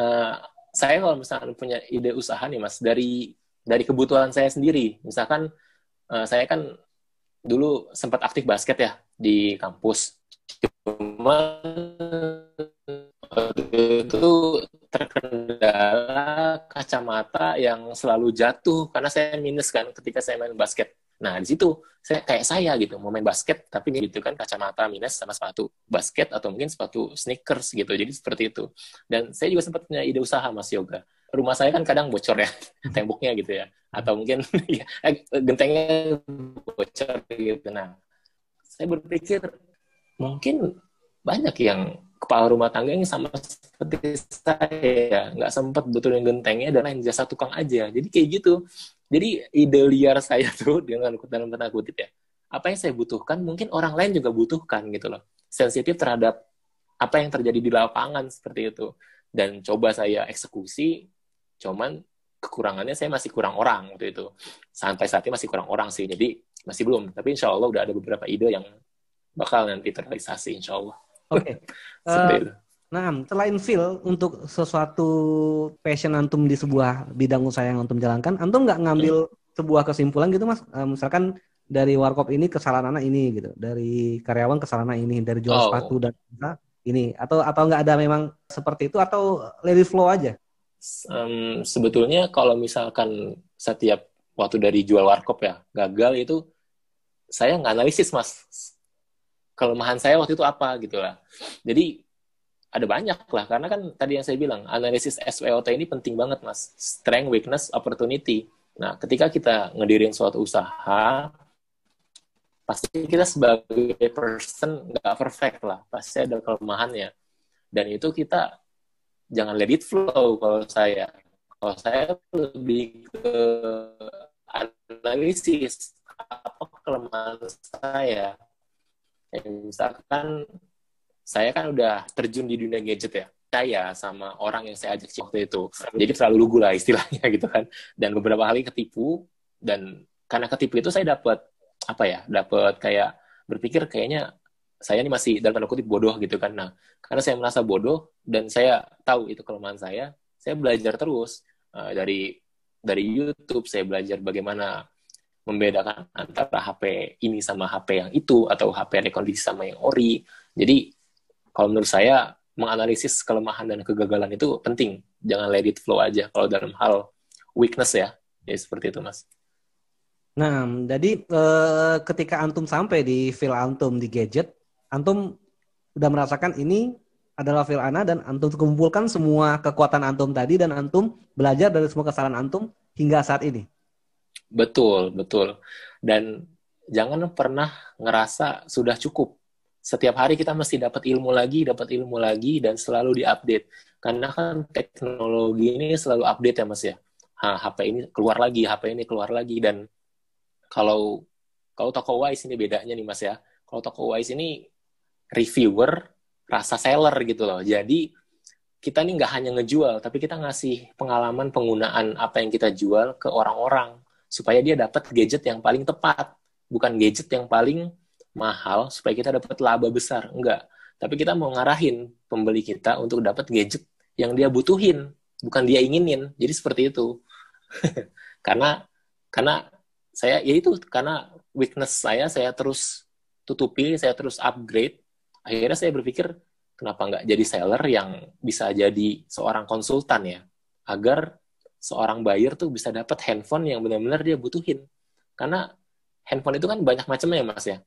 uh, saya kalau misalnya punya ide usaha nih mas dari dari kebutuhan saya sendiri. Misalkan uh, saya kan dulu sempat aktif basket ya di kampus. Cuma itu terkendala kacamata yang selalu jatuh karena saya minus kan ketika saya main basket. Nah di situ saya kayak saya gitu mau main basket tapi gitu kan kacamata minus sama sepatu basket atau mungkin sepatu sneakers gitu. Jadi seperti itu. Dan saya juga sempat punya ide usaha mas yoga rumah saya kan kadang bocor ya temboknya gitu ya. Atau mungkin ya, eh, gentengnya bocor gitu. Nah saya berpikir mungkin banyak yang kepala rumah tangga yang sama seperti saya nggak sempat betulin gentengnya dan lain jasa tukang aja. Jadi kayak gitu. Jadi ide liar saya tuh dengan dalam tanda kutip ya apa yang saya butuhkan mungkin orang lain juga butuhkan gitu loh. Sensitif terhadap apa yang terjadi di lapangan seperti itu. Dan coba saya eksekusi Cuman kekurangannya saya masih kurang orang waktu itu. Sampai saat ini masih kurang orang sih. Jadi masih belum. Tapi insya Allah udah ada beberapa ide yang bakal nanti terrealisasi insya Allah. Oke. Okay. uh, nah, selain feel untuk sesuatu passion antum di sebuah bidang usaha yang antum jalankan, antum nggak ngambil hmm. sebuah kesimpulan gitu mas? Uh, misalkan dari warkop ini kesalahan anak ini gitu, dari karyawan kesalahan ini, dari jual oh. sepatu dan ini, atau atau nggak ada memang seperti itu atau let it flow aja? Um, sebetulnya kalau misalkan setiap waktu dari jual warkop ya gagal itu saya nggak analisis mas. Kelemahan saya waktu itu apa gitu lah. Jadi ada banyak lah. Karena kan tadi yang saya bilang analisis SWOT ini penting banget mas. Strength weakness opportunity. Nah ketika kita ngedirin suatu usaha pasti kita sebagai person nggak perfect lah. Pasti ada kelemahannya. Dan itu kita jangan let it flow kalau saya. Kalau saya lebih ke analisis apa kelemahan saya. Ya, misalkan saya kan udah terjun di dunia gadget ya. Saya sama orang yang saya ajak waktu itu. Jadi terlalu lugu lah istilahnya gitu kan. Dan beberapa kali ketipu dan karena ketipu itu saya dapat apa ya? Dapat kayak berpikir kayaknya saya ini masih dalam tanda kutip bodoh gitu kan. Nah, karena saya merasa bodoh dan saya tahu itu kelemahan saya, saya belajar terus uh, dari dari YouTube. Saya belajar bagaimana membedakan antara HP ini sama HP yang itu atau HP yang rekondisi sama yang ori. Jadi kalau menurut saya menganalisis kelemahan dan kegagalan itu penting. Jangan let it flow aja kalau dalam hal weakness ya. Ya seperti itu, Mas. Nah, jadi eh, ketika antum sampai di feel antum di gadget, antum udah merasakan ini adalah fil ana dan antum kumpulkan semua kekuatan antum tadi dan antum belajar dari semua kesalahan antum hingga saat ini. Betul, betul. Dan jangan pernah ngerasa sudah cukup. Setiap hari kita mesti dapat ilmu lagi, dapat ilmu lagi dan selalu diupdate. Karena kan teknologi ini selalu update ya Mas ya. Ha, HP ini keluar lagi, HP ini keluar lagi dan kalau kalau toko Wise ini bedanya nih Mas ya. Kalau toko Wise ini reviewer rasa seller gitu loh. Jadi kita nih nggak hanya ngejual, tapi kita ngasih pengalaman penggunaan apa yang kita jual ke orang-orang supaya dia dapat gadget yang paling tepat, bukan gadget yang paling mahal supaya kita dapat laba besar, enggak. Tapi kita mau ngarahin pembeli kita untuk dapat gadget yang dia butuhin, bukan dia inginin. Jadi seperti itu. karena karena saya ya itu karena weakness saya saya terus tutupi, saya terus upgrade akhirnya saya berpikir kenapa nggak jadi seller yang bisa jadi seorang konsultan ya agar seorang buyer tuh bisa dapat handphone yang benar-benar dia butuhin karena handphone itu kan banyak macamnya ya mas ya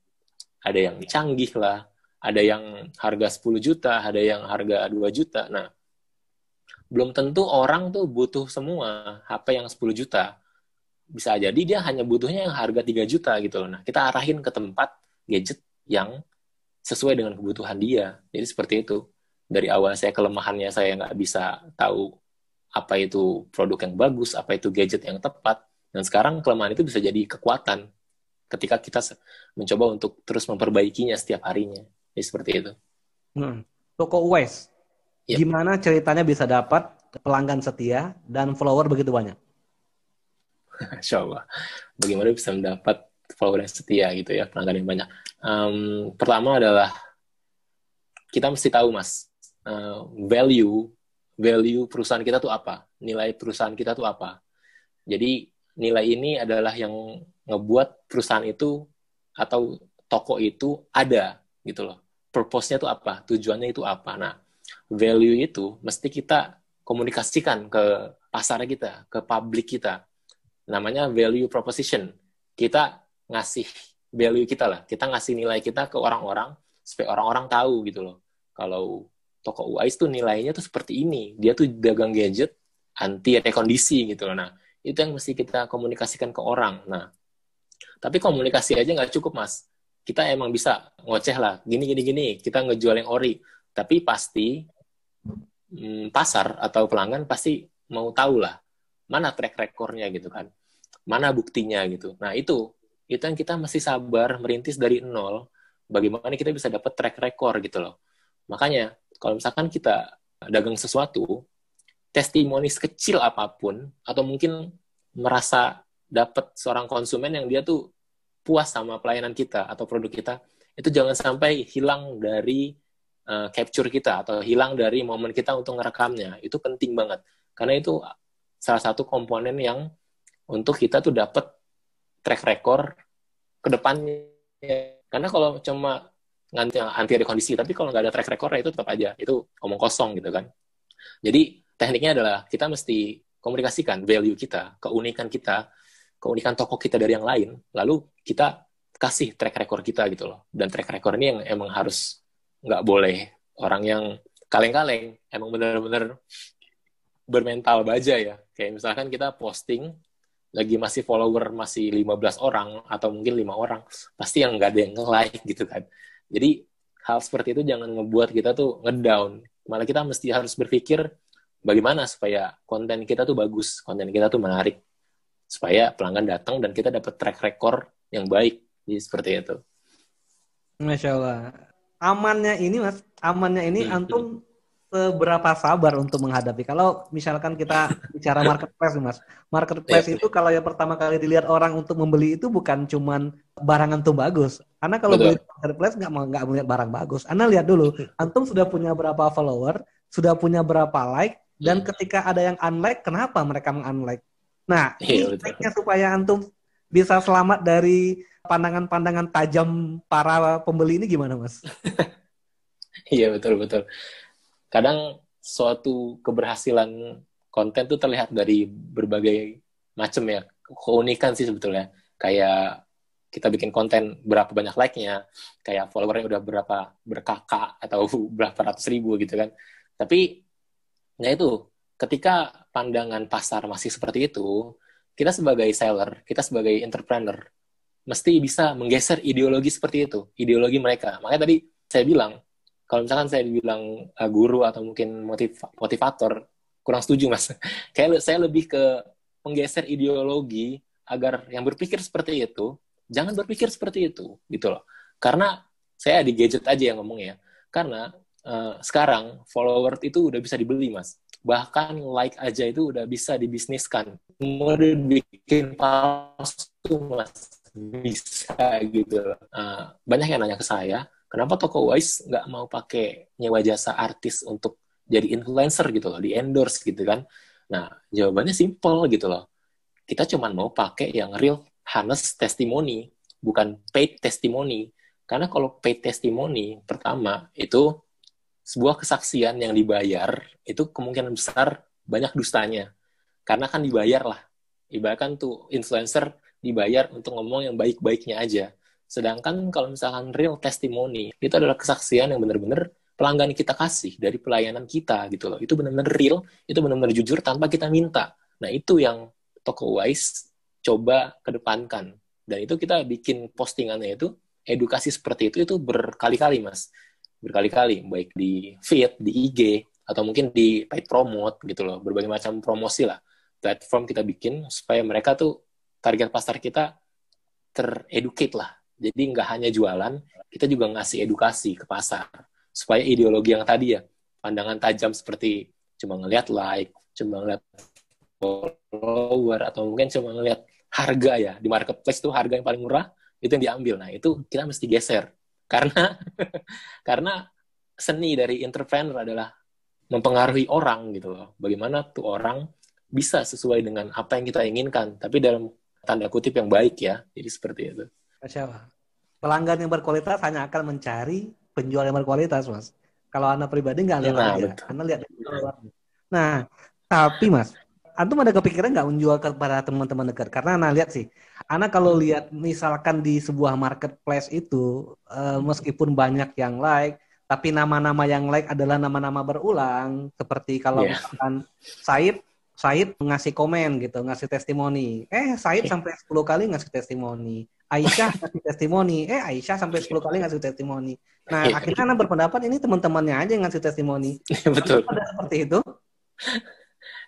ada yang canggih lah, ada yang harga 10 juta, ada yang harga 2 juta. Nah, belum tentu orang tuh butuh semua HP yang 10 juta. Bisa jadi dia hanya butuhnya yang harga 3 juta gitu loh. Nah, kita arahin ke tempat gadget yang sesuai dengan kebutuhan dia. Jadi seperti itu. Dari awal saya kelemahannya saya nggak bisa tahu apa itu produk yang bagus, apa itu gadget yang tepat. Dan sekarang kelemahan itu bisa jadi kekuatan ketika kita mencoba untuk terus memperbaikinya setiap harinya. Jadi seperti itu. Hmm. Toko West, yep. gimana ceritanya bisa dapat pelanggan setia dan follower begitu banyak? Insya Allah. Bagaimana bisa mendapat follower yang setia gitu ya, pelanggan yang banyak. Um, pertama adalah kita mesti tahu mas, uh, value value perusahaan kita tuh apa, nilai perusahaan kita tuh apa. Jadi nilai ini adalah yang ngebuat perusahaan itu atau toko itu ada gitu loh purpose-nya itu apa, tujuannya itu apa. Nah, value itu mesti kita komunikasikan ke pasar kita, ke publik kita. Namanya value proposition. Kita ngasih value kita lah, kita ngasih nilai kita ke orang-orang supaya orang-orang tahu gitu loh. Kalau toko UAIS tuh nilainya tuh seperti ini. Dia tuh dagang gadget anti rekondisi gitu loh. Nah, itu yang mesti kita komunikasikan ke orang. Nah, tapi komunikasi aja nggak cukup, Mas kita emang bisa ngoceh lah gini gini gini kita ngejual yang ori tapi pasti hmm, pasar atau pelanggan pasti mau tahu lah mana track recordnya gitu kan mana buktinya gitu nah itu itu yang kita masih sabar merintis dari nol bagaimana kita bisa dapat track record gitu loh makanya kalau misalkan kita dagang sesuatu testimoni kecil apa pun atau mungkin merasa dapat seorang konsumen yang dia tuh puas sama pelayanan kita atau produk kita, itu jangan sampai hilang dari uh, capture kita atau hilang dari momen kita untuk ngerekamnya. Itu penting banget. Karena itu salah satu komponen yang untuk kita tuh dapat track record ke depannya. Karena kalau cuma nganti anti ada kondisi, tapi kalau nggak ada track record itu tetap aja itu omong kosong gitu kan. Jadi tekniknya adalah kita mesti komunikasikan value kita, keunikan kita keunikan toko kita dari yang lain, lalu kita kasih track record kita gitu loh. Dan track record ini yang emang harus nggak boleh orang yang kaleng-kaleng, emang bener-bener bermental baja ya. Kayak misalkan kita posting lagi masih follower masih 15 orang atau mungkin lima orang, pasti yang nggak ada yang like gitu kan. Jadi hal seperti itu jangan ngebuat kita tuh ngedown. Malah kita mesti harus berpikir bagaimana supaya konten kita tuh bagus, konten kita tuh menarik supaya pelanggan datang dan kita dapat track record yang baik. Jadi seperti itu. Masya Allah. Amannya ini mas, amannya ini hmm. antum seberapa sabar untuk menghadapi? Kalau misalkan kita bicara marketplace mas, marketplace yeah. itu kalau yang pertama kali dilihat orang untuk membeli itu bukan cuman barang antum bagus. Karena kalau Betul. beli marketplace nggak nggak melihat barang bagus. Anda lihat dulu, antum sudah punya berapa follower, sudah punya berapa like, dan hmm. ketika ada yang unlike, kenapa mereka meng-unlike? Nah, iya, ini supaya antum bisa selamat dari pandangan-pandangan tajam para pembeli ini gimana, Mas? Iya, betul betul. Kadang suatu keberhasilan konten tuh terlihat dari berbagai macam ya. Keunikan sih sebetulnya. Kayak kita bikin konten berapa banyak like-nya, kayak followernya udah berapa berkakak atau berapa ratus ribu gitu kan. Tapi ya itu ketika pandangan pasar masih seperti itu, kita sebagai seller, kita sebagai entrepreneur, mesti bisa menggeser ideologi seperti itu, ideologi mereka. Makanya tadi saya bilang, kalau misalkan saya bilang uh, guru atau mungkin motiv motivator, kurang setuju mas. Kayak saya lebih ke menggeser ideologi agar yang berpikir seperti itu, jangan berpikir seperti itu, gitu loh. Karena saya di gadget aja yang ngomong ya. Karena uh, sekarang follower itu udah bisa dibeli mas bahkan like aja itu udah bisa dibisniskan mau dibikin palsu mas bisa gitu uh, banyak yang nanya ke saya kenapa toko Wise nggak mau pakai nyewa jasa artis untuk jadi influencer gitu loh di endorse gitu kan nah jawabannya simple gitu loh kita cuma mau pakai yang real honest testimoni bukan paid testimoni karena kalau paid testimoni pertama itu sebuah kesaksian yang dibayar itu kemungkinan besar banyak dustanya. Karena kan dibayar lah. Ibaratkan tuh influencer dibayar untuk ngomong yang baik-baiknya aja. Sedangkan kalau misalkan real testimony, itu adalah kesaksian yang benar-benar pelanggan kita kasih dari pelayanan kita gitu loh. Itu benar-benar real, itu benar-benar jujur tanpa kita minta. Nah, itu yang toko Wise coba kedepankan. Dan itu kita bikin postingannya itu edukasi seperti itu itu berkali-kali, Mas. Berkali-kali, baik di feed, di IG, atau mungkin di paid promote gitu loh. Berbagai macam promosi lah. Platform kita bikin supaya mereka tuh target pasar kita tereducate lah jadi nggak hanya jualan, kita juga ngasih edukasi ke pasar supaya ideologi yang tadi ya pandangan tajam seperti cuma ngelihat like, cuma ngelihat follower atau mungkin cuma ngelihat harga ya di marketplace itu harga yang paling murah itu yang diambil. Nah itu kita mesti geser karena karena seni dari entrepreneur adalah mempengaruhi orang gitu loh. Bagaimana tuh orang bisa sesuai dengan apa yang kita inginkan, tapi dalam tanda kutip yang baik ya. Jadi seperti itu. Masya Allah. Pelanggan yang berkualitas hanya akan mencari penjual yang berkualitas, Mas. Kalau Anda pribadi nggak lihat nah, aja. Anda lihat. Nah, tapi Mas, Antum ada kepikiran nggak menjual kepada teman-teman dekat? Karena Anda lihat sih, Anda kalau lihat misalkan di sebuah marketplace itu, uh, meskipun banyak yang like, tapi nama-nama yang like adalah nama-nama berulang. Seperti kalau yeah. misalkan Said Said ngasih komen gitu, ngasih testimoni. Eh, Said sampai 10 kali ngasih testimoni. Aisyah ngasih testimoni. Eh, Aisyah sampai 10 kali ngasih testimoni. Nah, iya. akhirnya Anda berpendapat ini teman-temannya aja yang ngasih testimoni. Betul. Ada seperti itu?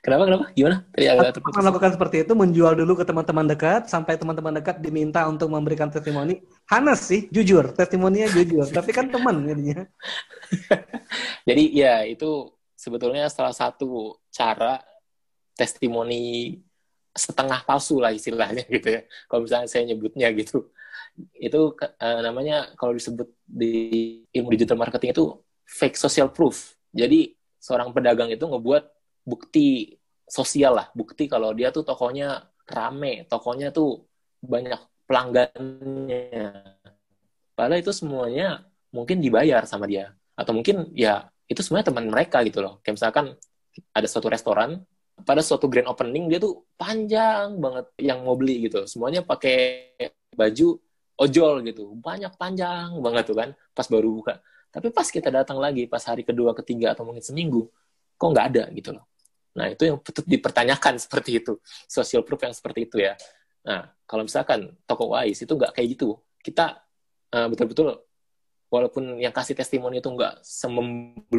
Kenapa, kenapa? Gimana? Tadi agak melakukan seperti itu, menjual dulu ke teman-teman dekat, sampai teman-teman dekat diminta untuk memberikan testimoni. Hanes sih, jujur. Testimoninya jujur. Tapi kan teman jadinya. Jadi ya, itu sebetulnya salah satu cara testimoni setengah palsu lah istilahnya gitu ya. Kalau misalnya saya nyebutnya gitu. Itu uh, namanya kalau disebut di ilmu digital marketing itu fake social proof. Jadi seorang pedagang itu ngebuat bukti sosial lah, bukti kalau dia tuh tokonya rame, tokonya tuh banyak pelanggannya. Padahal itu semuanya mungkin dibayar sama dia. Atau mungkin ya itu semuanya teman mereka gitu loh. Kayak misalkan ada suatu restoran, pada suatu grand opening dia tuh panjang banget yang mau beli gitu. Semuanya pakai baju ojol gitu. Banyak panjang banget tuh kan pas baru buka. Tapi pas kita datang lagi pas hari kedua ketiga atau mungkin seminggu kok nggak ada gitu loh. Nah itu yang betul dipertanyakan seperti itu. Social proof yang seperti itu ya. Nah kalau misalkan toko wise itu nggak kayak gitu kita uh, betul-betul walaupun yang kasih testimoni itu nggak semembludak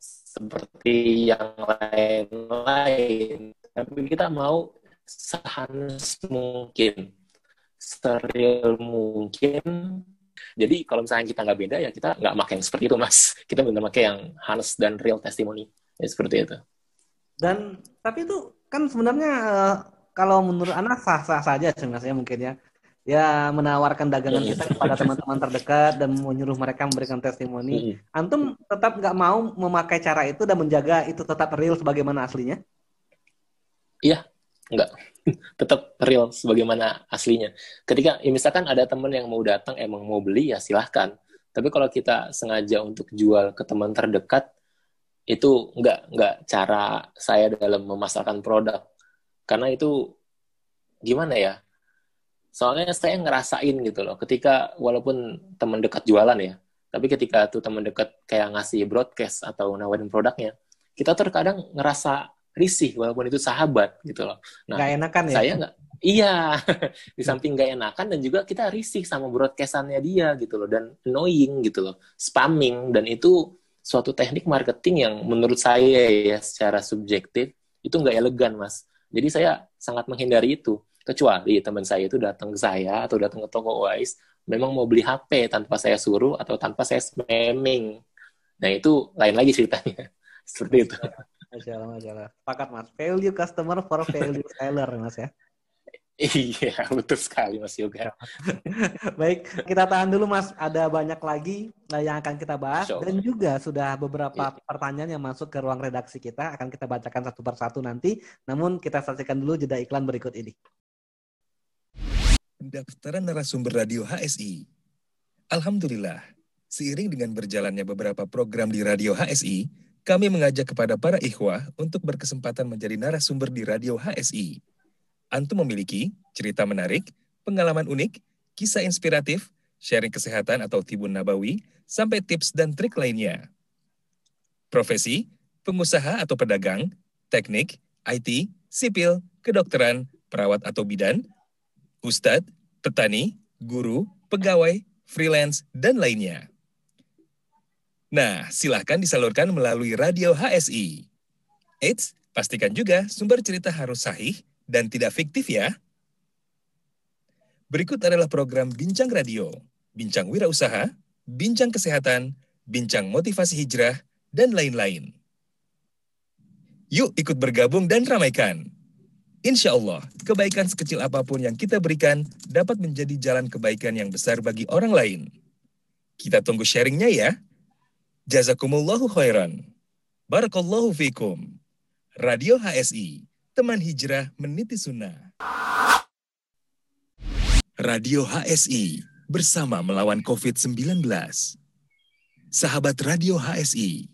seperti yang lain-lain. Tapi kita mau sehanes mungkin, steril mungkin. Jadi kalau misalnya kita nggak beda ya kita nggak pakai yang seperti itu mas. Kita benar pakai yang hanes dan real testimony. Ya, seperti itu. Dan tapi itu kan sebenarnya uh, kalau menurut anak sah-sah saja sebenarnya mungkin ya ya menawarkan dagangan kita kepada teman-teman terdekat dan menyuruh mereka memberikan testimoni. Antum tetap nggak mau memakai cara itu dan menjaga itu tetap real sebagaimana aslinya? Iya, nggak. tetap real sebagaimana aslinya. Ketika ya misalkan ada teman yang mau datang emang mau beli ya silahkan. Tapi kalau kita sengaja untuk jual ke teman terdekat itu nggak nggak cara saya dalam memasarkan produk karena itu gimana ya soalnya saya ngerasain gitu loh ketika walaupun teman dekat jualan ya tapi ketika tuh teman dekat kayak ngasih broadcast atau nawarin produknya kita terkadang ngerasa risih walaupun itu sahabat gitu loh. Nah gak enakan ya? saya nggak iya di samping gak enakan dan juga kita risih sama broadcastannya dia gitu loh dan annoying gitu loh spamming dan itu suatu teknik marketing yang menurut saya ya secara subjektif itu nggak elegan mas. Jadi saya sangat menghindari itu Kecuali teman saya itu datang ke saya atau datang ke toko Wise, memang mau beli HP tanpa saya suruh atau tanpa saya spamming. Nah itu lain lagi ceritanya. Seperti itu. Masya Allah. Pakat mas. Value customer for value seller mas ya. Iya, betul sekali Mas Yoga. Baik, kita tahan dulu Mas. Ada banyak lagi yang akan kita bahas dan juga sudah beberapa iya. pertanyaan yang masuk ke ruang redaksi kita akan kita bacakan satu persatu nanti. Namun kita saksikan dulu jeda iklan berikut ini. Pendaftaran narasumber radio HSI. Alhamdulillah, seiring dengan berjalannya beberapa program di radio HSI, kami mengajak kepada para ikhwah untuk berkesempatan menjadi narasumber di radio HSI. Antum memiliki cerita menarik, pengalaman unik, kisah inspiratif, sharing kesehatan atau tibun nabawi, sampai tips dan trik lainnya. Profesi, pengusaha atau pedagang, teknik, IT, sipil, kedokteran, perawat atau bidan, ustadz, petani, guru, pegawai, freelance, dan lainnya. Nah, silahkan disalurkan melalui radio HSI. Eits, pastikan juga sumber cerita harus sahih dan tidak fiktif ya. Berikut adalah program Bincang Radio, Bincang Wirausaha, Bincang Kesehatan, Bincang Motivasi Hijrah, dan lain-lain. Yuk ikut bergabung dan ramaikan. Insya Allah, kebaikan sekecil apa pun yang kita berikan dapat menjadi jalan kebaikan yang besar bagi orang lain. Kita tunggu sharingnya ya. Jazakumullahu khairan. Barakallahu fikum. Radio HSI, teman hijrah meniti sunnah. Radio HSI, bersama melawan COVID-19. Sahabat Radio HSI,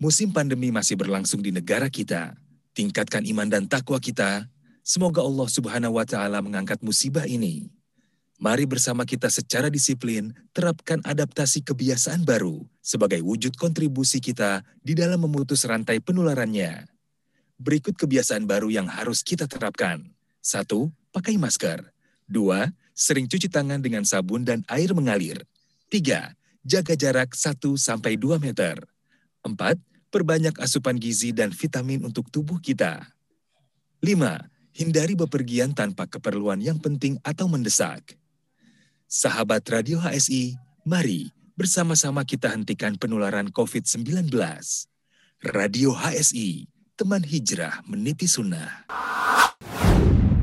musim pandemi masih berlangsung di negara kita. Tingkatkan iman dan takwa kita. Semoga Allah Subhanahu wa taala mengangkat musibah ini. Mari bersama kita secara disiplin terapkan adaptasi kebiasaan baru sebagai wujud kontribusi kita di dalam memutus rantai penularannya. Berikut kebiasaan baru yang harus kita terapkan. Satu, pakai masker. Dua, sering cuci tangan dengan sabun dan air mengalir. Tiga, jaga jarak 1-2 meter. Empat, perbanyak asupan gizi dan vitamin untuk tubuh kita. Lima, hindari bepergian tanpa keperluan yang penting atau mendesak. Sahabat Radio HSI, mari bersama-sama kita hentikan penularan COVID-19. Radio HSI, teman hijrah meniti sunnah.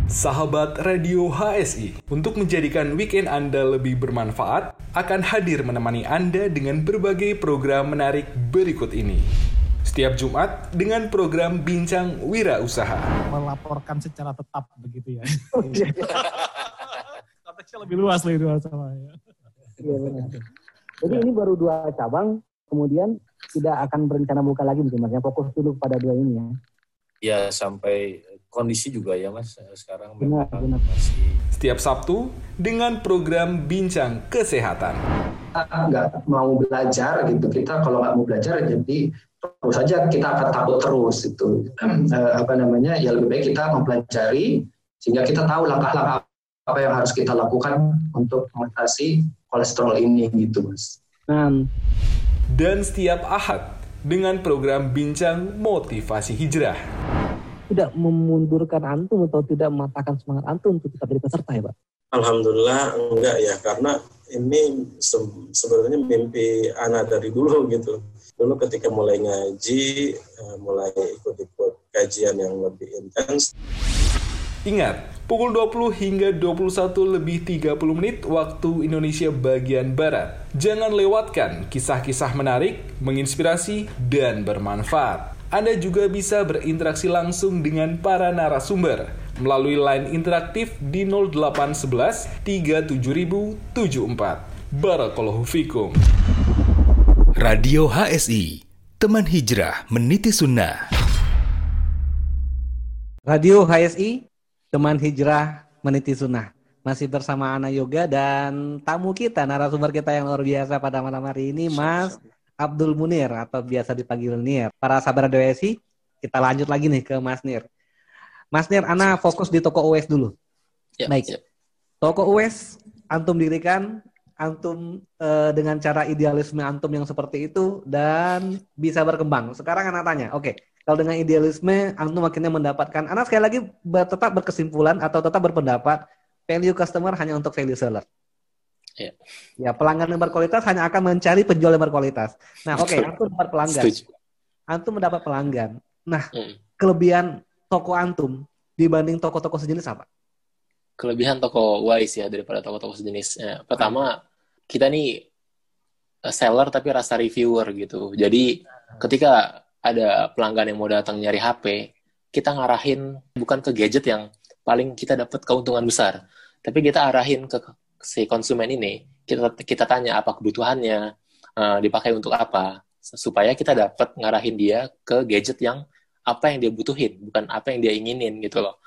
Sahabat Radio HSI, untuk menjadikan weekend Anda lebih bermanfaat, akan hadir menemani Anda dengan berbagai program menarik berikut ini. Setiap Jumat dengan program Bincang Wira Usaha. Melaporkan secara tetap begitu ya. Konteksnya lebih luas lebih luas sama ya. Iya benar. Jadi ini baru dua cabang, kemudian tidak akan berencana buka lagi mungkin mas. Ya fokus dulu pada dua ini ya. Ya sampai kondisi juga ya mas sekarang Benar, memang benar. masih Setiap Sabtu dengan program Bincang Kesehatan. kita nggak mau belajar gitu kita kalau nggak mau belajar jadi terus saja kita akan takut terus itu Eh, apa namanya ya lebih baik kita mempelajari sehingga kita tahu langkah-langkah apa yang harus kita lakukan untuk mengatasi kolesterol ini gitu mas. Nah, Dan setiap Ahad dengan program Bincang Motivasi Hijrah. tidak memundurkan antum atau tidak mematahkan semangat antum untuk tetap jadi peserta ya Pak? Alhamdulillah enggak ya karena ini se- sebenarnya mimpi anak dari dulu gitu. Dulu ketika mulai ngaji, eh, mulai ikut-ikut kajian yang lebih intens, Ingat, pukul 20 hingga 21 lebih 30 menit waktu Indonesia bagian Barat. Jangan lewatkan kisah-kisah menarik, menginspirasi, dan bermanfaat. Anda juga bisa berinteraksi langsung dengan para narasumber melalui line interaktif di 0811 37074. Barakallahu fikum. Radio HSI, teman hijrah meniti sunnah. Radio HSI, teman hijrah meniti sunnah. Masih bersama Ana Yoga dan tamu kita, narasumber kita yang luar biasa pada malam hari ini, Mas Abdul Munir atau biasa dipanggil Nir. Para sahabat Radio HSI, kita lanjut lagi nih ke Mas Nir. Mas Nir, Ana fokus di toko US dulu. Ya, Baik. ya. Toko US, antum dirikan, antum eh, dengan cara idealisme antum yang seperti itu dan bisa berkembang. Sekarang anak tanya, oke, kalau dengan idealisme antum akhirnya mendapatkan, anak sekali lagi ber- tetap berkesimpulan atau tetap berpendapat value customer hanya untuk value seller. Ya. Ya, pelanggan yang berkualitas hanya akan mencari penjual yang berkualitas. Nah, oke, Betul. antum dapat pelanggan. Setuju. Antum mendapat pelanggan. Nah, Hmm. kelebihan toko antum dibanding toko-toko sejenis apa? Kelebihan toko Wise ya daripada toko-toko sejenisnya. Pertama, kita nih eh, seller tapi rasa reviewer gitu. Jadi ketika ada pelanggan yang mau datang nyari HP, kita ngarahin bukan ke gadget yang paling kita dapat keuntungan besar, tapi kita arahin ke si konsumen ini. Kita kita tanya apa kebutuhannya, eh, dipakai untuk apa, supaya kita dapat ngarahin dia ke gadget yang apa yang dia butuhin, bukan apa yang dia inginin gitu loh.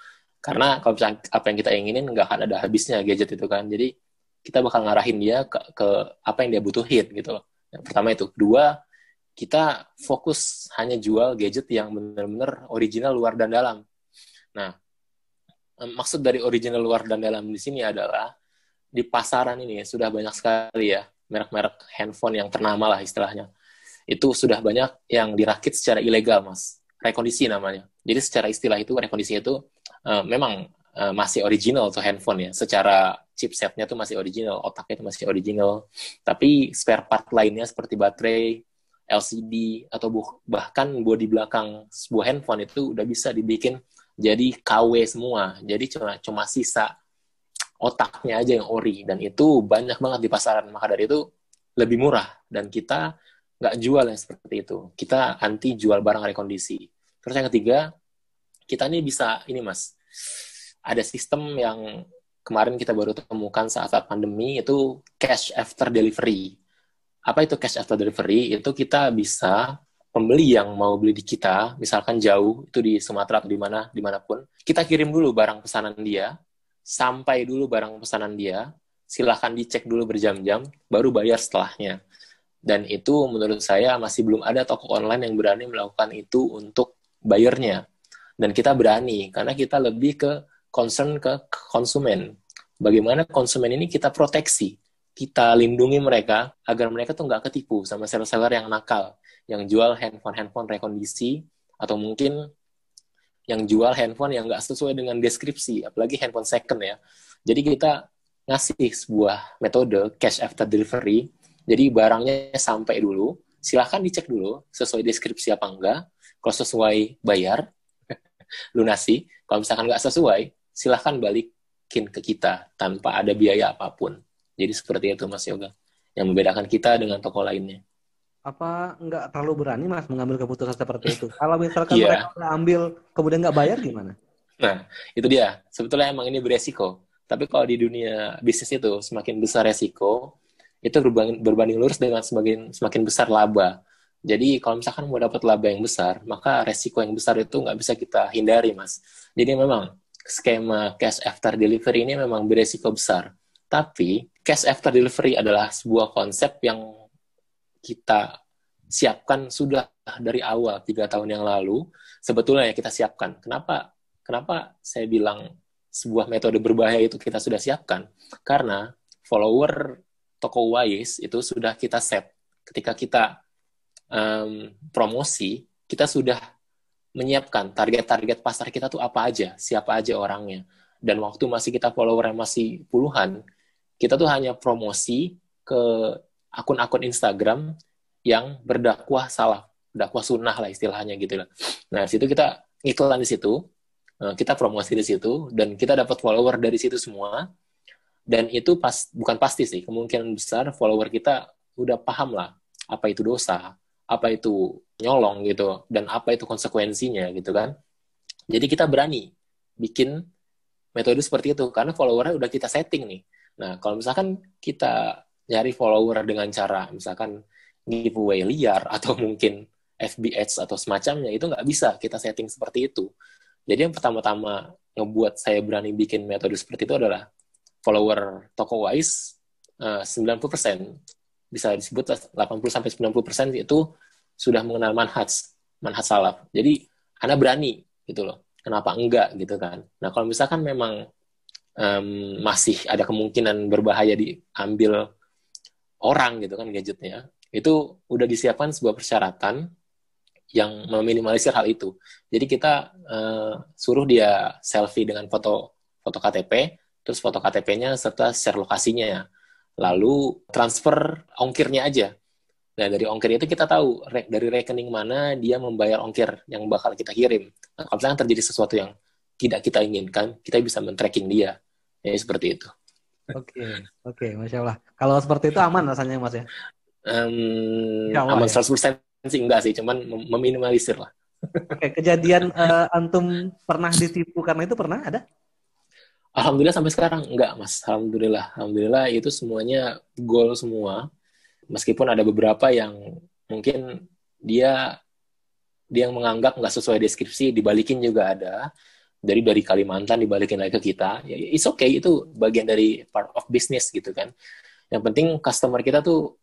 Karena kalau misalnya apa yang kita inginin nggak akan ada habisnya gadget itu kan. Jadi kita bakal ngarahin dia ke, ke apa yang dia butuhin gitu loh. Yang pertama itu. Kedua, kita fokus hanya jual gadget yang benar-benar original luar dan dalam. Nah, maksud dari original luar dan dalam di sini adalah di pasaran ini sudah banyak sekali ya merek-merek handphone yang ternama lah istilahnya. Itu sudah banyak yang dirakit secara ilegal, Mas. Rekondisi namanya. Jadi secara istilah itu rekondisi itu uh, memang uh, masih original tuh handphone ya. Secara chipsetnya tuh masih original, otaknya itu masih original. Tapi spare part lainnya seperti baterai, LCD atau bahkan bodi belakang sebuah handphone itu udah bisa dibikin jadi KW semua. Jadi cuma cuma sisa otaknya aja yang ori dan itu banyak banget di pasaran. Maka dari itu lebih murah dan kita nggak jual yang seperti itu. Kita anti jual barang rekondisi. Terus yang ketiga, kita ini bisa ini mas, ada sistem yang kemarin kita baru temukan saat-saat pandemi itu cash after delivery. Apa itu cash after delivery? Itu kita bisa pembeli yang mau beli di kita, misalkan jauh, itu di Sumatera atau di mana, di mana pun, kita kirim dulu barang pesanan dia, sampai dulu barang pesanan dia, silahkan dicek dulu berjam-jam, baru bayar setelahnya. Dan itu menurut saya masih belum ada toko online yang berani melakukan itu untuk bayarnya. Dan kita berani, karena kita lebih ke concern ke konsumen. Bagaimana konsumen ini kita proteksi, kita lindungi mereka agar mereka tuh nggak ketipu sama seller-seller yang nakal, yang jual handphone-handphone rekondisi atau mungkin yang jual handphone yang nggak sesuai dengan deskripsi, apalagi handphone second ya. Jadi kita ngasih sebuah metode cash after delivery. Jadi barangnya sampai dulu, silahkan dicek dulu sesuai deskripsi apa enggak. Kalau sesuai bayar, lunasi. Kalau misalkan nggak sesuai, silahkan balikin ke kita tanpa ada biaya apa pun. Jadi seperti itu Mas Yoga. Yang membedakan kita dengan toko lainnya apa nggak terlalu berani mas mengambil keputusan seperti itu? Kalau misalkan yeah. mereka ambil kemudian nggak bayar gimana? Nah itu dia. Sebetulnya emang ini beresiko. Tapi kalau di dunia bisnis itu semakin besar resiko, itu berbanding, berbanding lurus dengan semakin semakin besar laba. Jadi kalau misalkan mau dapat laba yang besar, maka resiko yang besar itu nggak bisa kita hindari, mas. Jadi memang skema cash after delivery ini memang beresiko besar. Tapi cash after delivery adalah sebuah konsep yang kita siapkan sudah dari awal tiga tahun yang lalu sebetulnya ya kita siapkan. Kenapa? Kenapa saya bilang sebuah metode berbahaya itu kita sudah siapkan? Karena follower toko Wise itu sudah kita set ketika kita um, promosi kita sudah menyiapkan target-target pasar kita tuh apa aja, siapa aja orangnya. Dan waktu masih kita follower yang masih puluhan, kita tuh hanya promosi ke akun-akun Instagram yang berdakwah salah, dakwah sunnah lah istilahnya gitu lah. Nah, situ kita iklan di situ, eh, kita promosi di situ, dan kita dapat follower dari situ semua. Dan itu pas bukan pasti sih, kemungkinan besar follower kita udah paham lah apa itu dosa, apa itu nyolong gitu, dan apa itu konsekuensinya gitu kan. Jadi kita berani bikin metode seperti itu karena followernya udah kita setting nih. Nah, kalau misalkan kita nyari follower dengan cara misalkan giveaway liar atau mungkin FB Ads atau semacamnya itu nggak bisa kita setting seperti itu. Jadi yang pertama-tama ngebuat saya berani bikin metode seperti itu adalah follower toko wise uh, 90% bisa disebut 80 sampai 90% itu sudah mengenal manhaj, manhaj salaf. Jadi Anda berani gitu loh. Kenapa enggak gitu kan? Nah, kalau misalkan memang um, masih ada kemungkinan berbahaya diambil orang gitu kan gadgetnya itu udah disiapkan sebuah persyaratan yang meminimalisir hal itu. Jadi kita uh, suruh dia selfie dengan foto foto KTP, terus foto KTP-nya serta share lokasinya. Lalu transfer ongkirnya aja. Nah, dari ongkir itu kita tahu re dari rekening mana dia membayar ongkir yang bakal kita kirim. Nah, kalau misalnya terjadi sesuatu yang tidak kita inginkan, kita bisa men-tracking dia. Ya, seperti itu. Oke, okay, oke, okay, masya Allah. Kalau seperti itu aman rasanya mas ya? Um, ya Allah, aman ya? 100% sih enggak sih, cuman meminimalisir lah. Oke, kejadian uh, antum pernah ditipu karena itu pernah ada? Alhamdulillah sampai sekarang enggak, Mas. Alhamdulillah. Alhamdulillah itu semuanya goal semua. Meskipun ada beberapa yang mungkin dia dia yang menganggap nggak sesuai deskripsi dibalikin juga ada. dari dari Kalimantan dibalikin lagi ke kita. Ya it's okay itu bagian dari part of business gitu kan. Yang penting customer kita tuh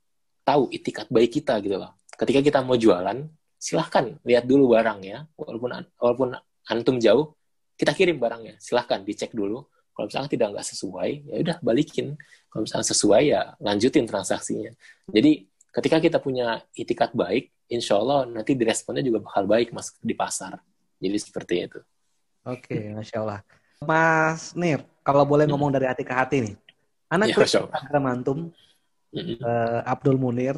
tahu itikat baik kita gitu loh. Ketika kita mau jualan silahkan lihat dulu barang ya walaupun walaupun antum jauh kita kirim barangnya. Silahkan dicek dulu kalau misalnya tidak nggak sesuai ya udah balikin. Kalau misalnya sesuai ya lanjutin transaksinya. Jadi ketika kita punya itikat baik insya Allah nanti diresponnya juga bakal baik mas di pasar. Jadi seperti itu. Oke, okay, masya Allah. Mas Nir, kalau boleh hmm. ngomong dari hati ke hati nih, anak ya, Instagram antum, uh, Abdul Munir,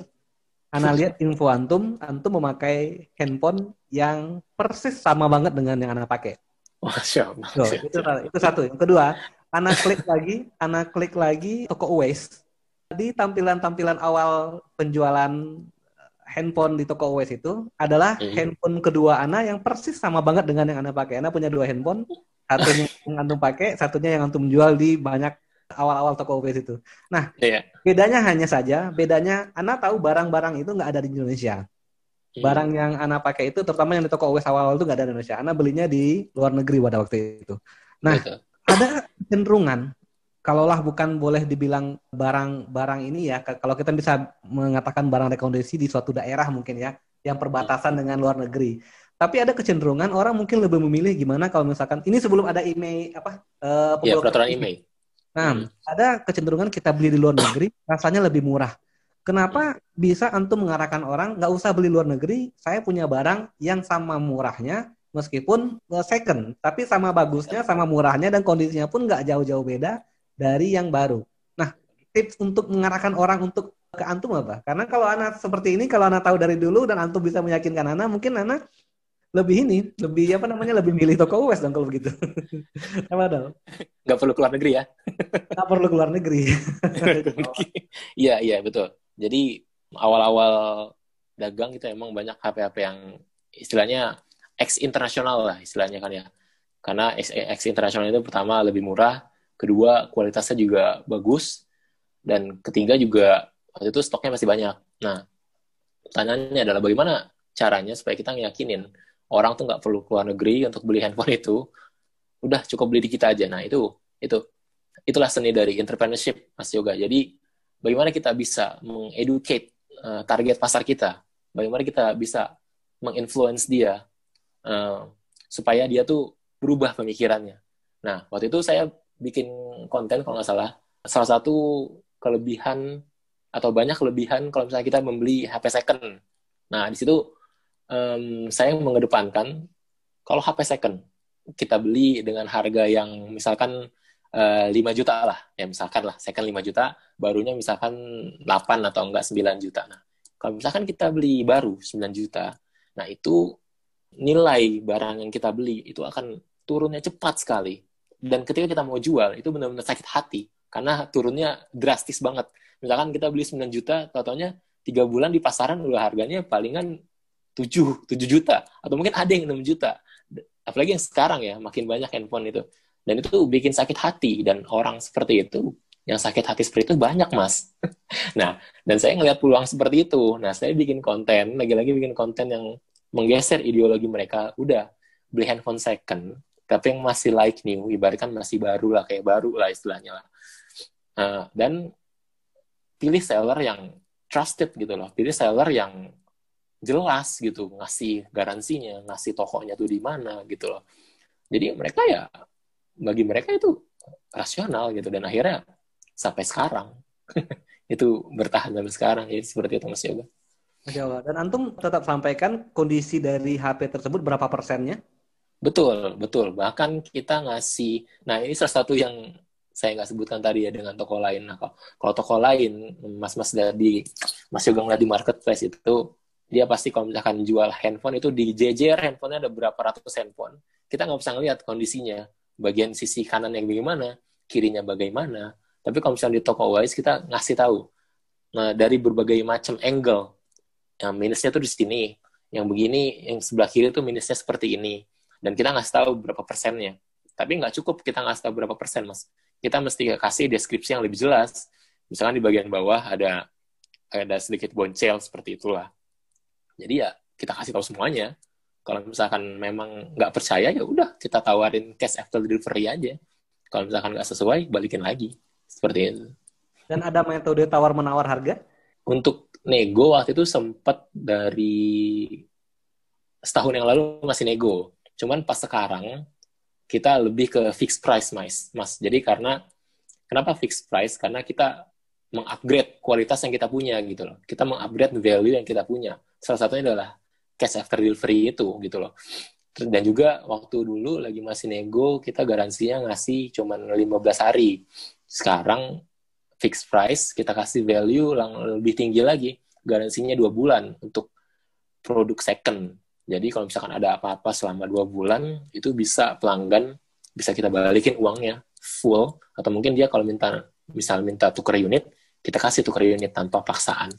anak lihat info antum, antum memakai handphone yang persis sama banget dengan yang anak pakai. Masya Allah. So, itu, itu satu. Yang kedua, anak klik lagi, anak klik lagi toko Uwais. Di tampilan-tampilan awal penjualan handphone di toko OS itu adalah hmm. handphone kedua Ana yang persis sama banget dengan yang Ana pakai. Ana punya dua handphone, satunya yang antum pakai, satunya yang antum jual di banyak awal-awal toko OS itu. Nah, yeah. bedanya hanya saja, bedanya Ana tahu barang-barang itu nggak ada di Indonesia. Hmm. Barang yang Ana pakai itu, terutama yang di toko OS awal-awal itu nggak ada di Indonesia. Ana belinya di luar negeri pada waktu itu. Nah, Betul. ada cenderungan kalaulah bukan boleh dibilang barang-barang ini ya, kalau kita bisa mengatakan barang rekomendasi di suatu daerah mungkin ya, yang perbatasan dengan luar negeri. Tapi ada kecenderungan orang mungkin lebih memilih gimana kalau misalkan ini sebelum ada email apa? Uh, ya, peraturan email. Nah, hmm. ada kecenderungan kita beli di luar negeri rasanya lebih murah. Kenapa bisa antum mengarahkan orang nggak usah beli luar negeri? Saya punya barang yang sama murahnya meskipun eh, second, tapi sama bagusnya, sama murahnya dan kondisinya pun nggak jauh-jauh beda dari yang baru. Nah, tips untuk mengarahkan orang untuk ke antum apa? Karena kalau anak seperti ini, kalau anak tahu dari dulu dan antum bisa meyakinkan anak, mungkin anak lebih ini, lebih apa namanya, lebih milih toko US dong kalau begitu. apa dong? Gak perlu keluar negeri ya? Gak perlu keluar negeri. Iya, iya betul. Jadi awal-awal dagang itu emang banyak HP-HP yang istilahnya X internasional lah istilahnya kan ya. Karena X internasional itu pertama lebih murah, kedua kualitasnya juga bagus, dan ketiga juga waktu itu stoknya masih banyak. Nah, pertanyaannya adalah bagaimana caranya supaya kita ngeyakinin orang tuh nggak perlu keluar negeri untuk beli handphone itu, udah cukup beli di kita aja. Nah, itu itu itulah seni dari entrepreneurship, Mas Yoga. Jadi, bagaimana kita bisa mengeducate uh, target pasar kita, bagaimana kita bisa menginfluence dia uh, supaya dia tuh berubah pemikirannya. Nah, waktu itu saya bikin konten kalau nggak salah salah satu kelebihan atau banyak kelebihan kalau misalnya kita membeli HP second. Nah di situ um, saya mengedepankan kalau HP second kita beli dengan harga yang misalkan uh, eh, 5 juta lah. Ya misalkan lah. Second 5 juta barunya misalkan 8 atau enggak 9 juta. Nah kalau misalkan kita beli baru 9 juta, nah itu nilai barang yang kita beli itu akan turunnya cepat sekali. Dan ketika kita mau jual itu benar-benar sakit hati. Karena turunnya drastis banget. Misalkan kita beli 9 juta totalnya tiga bulan di pasaran udah harganya palingan 7 7 juta. Atau mungkin ada yang 6 juta. Apalagi yang sekarang ya makin banyak handphone itu dan itu bikin sakit hati. Dan orang seperti itu yang sakit hati seperti itu banyak mas. Nah dan saya ngelihat peluang seperti itu. Nah saya bikin konten lagi-lagi bikin konten yang menggeser ideologi mereka. Udah beli handphone second tapi yang masih like new ibaratkan masih baru lah kayak baru lah istilahnya lah. Uh, dan pilih seller yang trusted gitu loh. Pilih seller yang jelas gitu ngasih garansinya ngasih tokonya tuh di mana gitu loh. Jadi mereka ya bagi mereka itu rasional gitu dan akhirnya sampai sekarang itu bertahan sampai sekarang jadi seperti itu mas Yoga. Dan antum tetap sampaikan kondisi dari HP tersebut berapa persennya? Betul, betul. Bahkan kita ngasih, nah ini salah satu yang saya nggak sebutkan tadi ya dengan toko lain. Nah, kalau, kalau toko lain, mas-mas di, mas juga ngeliat di marketplace itu, dia pasti kalau misalkan jual handphone itu di jejer handphonenya ada berapa ratus handphone. Kita nggak bisa ngeliat kondisinya, bagian sisi kanan yang bagaimana, kirinya bagaimana. Tapi kalau misalnya di toko Wise kita ngasih tahu. Nah, dari berbagai macam angle, yang minusnya tuh di sini, yang begini, yang sebelah kiri tuh minusnya seperti ini dan kita ngasih tahu berapa persennya. Tapi nggak cukup kita ngasih tahu berapa persen, Mas. Kita mesti kasih deskripsi yang lebih jelas. Misalkan di bagian bawah ada ada sedikit boncel seperti itulah. Jadi ya kita kasih tahu semuanya. Kalau misalkan memang nggak percaya ya udah kita tawarin cash after delivery aja. Kalau misalkan nggak sesuai balikin lagi. Seperti itu. Dan ada metode tawar menawar harga? Untuk nego waktu itu sempat dari setahun yang lalu masih nego. Cuman pas sekarang kita lebih ke fixed price mas. Mas jadi karena kenapa fixed price? Karena kita mengupgrade kualitas yang kita punya gitu loh. Kita mengupgrade value yang kita punya. Salah satunya adalah cash after delivery itu gitu loh. Dan juga waktu dulu lagi masih nego, kita garansinya ngasih cuma 15 hari. Sekarang fixed price, kita kasih value lebih tinggi lagi. Garansinya dua bulan untuk produk second. Jadi kalau misalkan ada apa-apa selama dua bulan, itu bisa pelanggan, bisa kita balikin uangnya full. Atau mungkin dia kalau minta misal minta tukar unit, kita kasih tukar unit tanpa paksaan.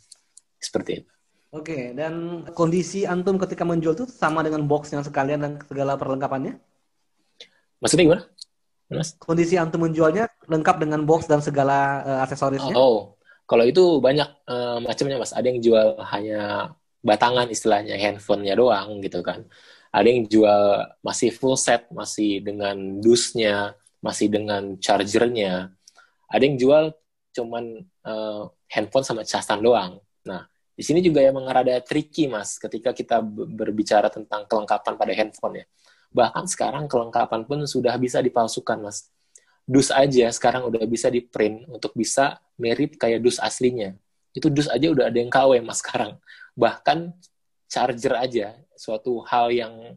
Seperti itu. Oke, dan kondisi antum ketika menjual itu sama dengan boxnya sekalian dan segala perlengkapannya? Maksudnya gimana? Mas? Kondisi antum menjualnya lengkap dengan box dan segala uh, aksesorisnya? Oh, kalau itu banyak uh, macamnya mas. Ada yang jual hanya batangan istilahnya, handphonenya doang gitu kan. Ada yang jual masih full set, masih dengan dusnya, masih dengan chargernya. Ada yang jual cuman uh, handphone sama casan doang. Nah, di sini juga emang rada tricky, Mas, ketika kita berbicara tentang kelengkapan pada handphone ya. Bahkan sekarang kelengkapan pun sudah bisa dipalsukan, Mas. Dus aja sekarang udah bisa di print untuk bisa mirip kayak dus aslinya. Itu dus aja udah ada yang KW, Mas, sekarang. Bahkan charger aja, suatu hal yang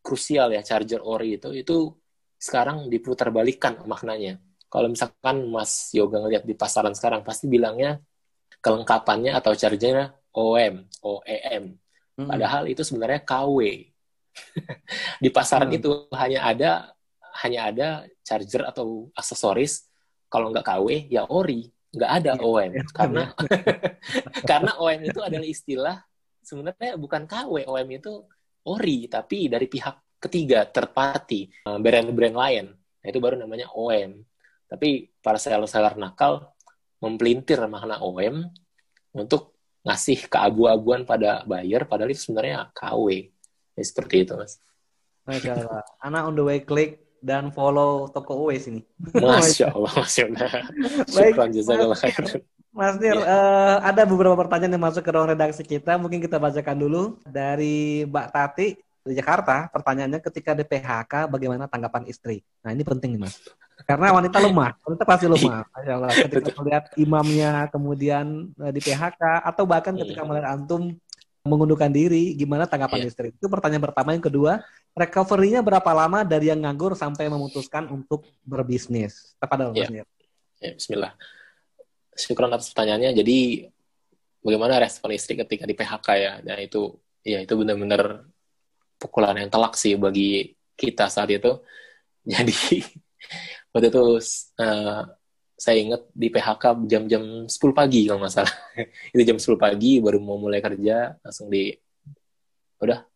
krusial ya, charger ori itu, itu sekarang diputar balikan maknanya kalau misalkan Mas Yoga ngeliat di pasaran sekarang pasti bilangnya kelengkapannya atau chargernya OM, OEM. Hmm. Padahal itu sebenarnya KW. di pasaran hmm. itu hanya ada hanya ada charger atau aksesoris. Kalau nggak KW ya ori, nggak ada iya. OM karena karena OM itu adalah istilah sebenarnya bukan KW, OM itu ori tapi dari pihak ketiga terparty eh, brand-brand lain. Nah, itu baru namanya OM. Tapi para seller-seller nakal mempelintir makna OM untuk ngasih keabu-abuan pada buyer, padahal itu sebenarnya KW. Ya, seperti itu, Mas. Masya Allah. Anak on the way klik dan follow toko OW sini. Masya Allah, Masya Allah. Baik, Mas, Mas Nir, ya. uh, ada beberapa pertanyaan yang masuk ke ruang redaksi kita. Mungkin kita bacakan dulu dari Mbak Tati di Jakarta. Pertanyaannya ketika di PHK, bagaimana tanggapan istri? Nah, ini penting nih, Mas. Karena wanita lemah, wanita pasti lemah. Masya Allah. Ketika melihat imamnya kemudian uh, di PHK atau bahkan ketika melihat antum mengundurkan diri, gimana tanggapan yeah. istri? Itu pertanyaan pertama. Yang kedua, recovery-nya berapa lama dari yang nganggur sampai memutuskan untuk berbisnis? Kepada yeah. Ya, yeah, Bismillah. Syukur atas pertanyaannya. Jadi, bagaimana respon istri ketika di PHK ya? Nah itu, ya itu benar-benar pukulan yang telak sih bagi kita saat itu. Jadi waktu itu uh, saya ingat di PHK jam-jam 10 pagi kalau nggak salah. itu jam 10 pagi baru mau mulai kerja langsung di udah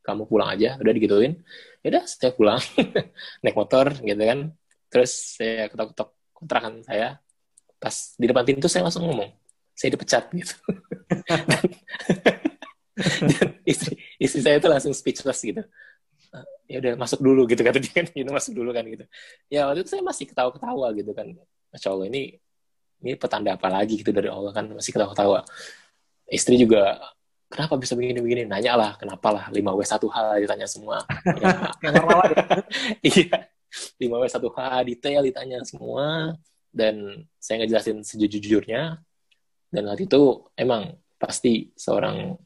kamu pulang aja, udah digituin. Ya udah saya pulang naik motor gitu kan. Terus saya ketok-ketok kontrakan saya. Pas di depan pintu saya langsung ngomong, saya dipecat gitu. dan istri istri saya itu langsung speechless gitu ya udah masuk dulu gitu kata dia kan gitu masuk dulu kan gitu. Ya waktu itu saya masih ketawa-ketawa gitu kan. Masya allah ini ini petanda apa lagi gitu dari allah kan. Masih ketawa-ketawa. Istri juga kenapa bisa begini-begini? Nanya lah kenapa lah? Lima w satu h ditanya semua. Ya, iya. Lima w satu h detail ditanya semua. Dan saya ngejelasin sejujur-jujurnya dan waktu itu emang pasti seorang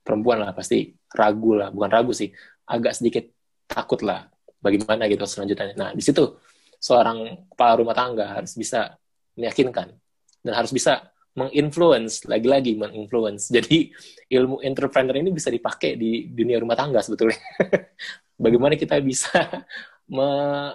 perempuan lah pasti ragu lah. Bukan ragu sih agak sedikit takut lah bagaimana gitu selanjutnya. Nah di situ seorang kepala rumah tangga harus bisa meyakinkan dan harus bisa menginfluence lagi-lagi menginfluence. Jadi ilmu entrepreneur ini bisa dipakai di dunia rumah tangga sebetulnya. bagaimana kita bisa me,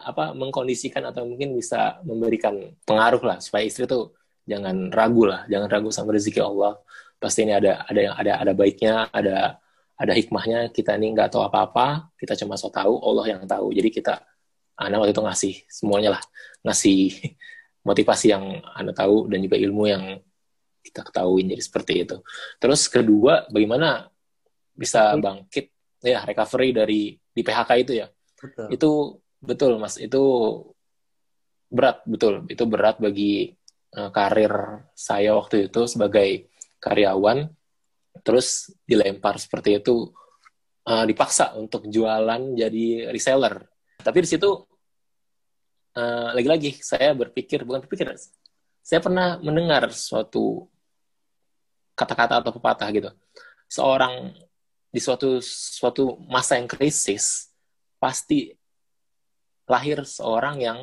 apa mengkondisikan atau mungkin bisa memberikan pengaruh lah supaya istri tuh jangan ragu lah, jangan ragu sama rezeki Allah. Pasti ini ada ada yang ada ada baiknya, ada ada hikmahnya kita ini nggak tahu apa-apa kita cuma so tahu Allah yang tahu jadi kita anak waktu itu ngasih semuanya lah ngasih motivasi yang anda tahu dan juga ilmu yang kita ketahui jadi seperti itu terus kedua bagaimana bisa bangkit ya recovery dari di PHK itu ya. Betul. Itu betul Mas, itu berat betul. Itu berat bagi uh, karir saya waktu itu sebagai karyawan terus dilempar seperti itu uh, dipaksa untuk jualan jadi reseller. Tapi di situ uh, lagi-lagi saya berpikir bukan berpikir, saya pernah mendengar suatu kata-kata atau pepatah gitu. Seorang di suatu suatu masa yang krisis pasti lahir seorang yang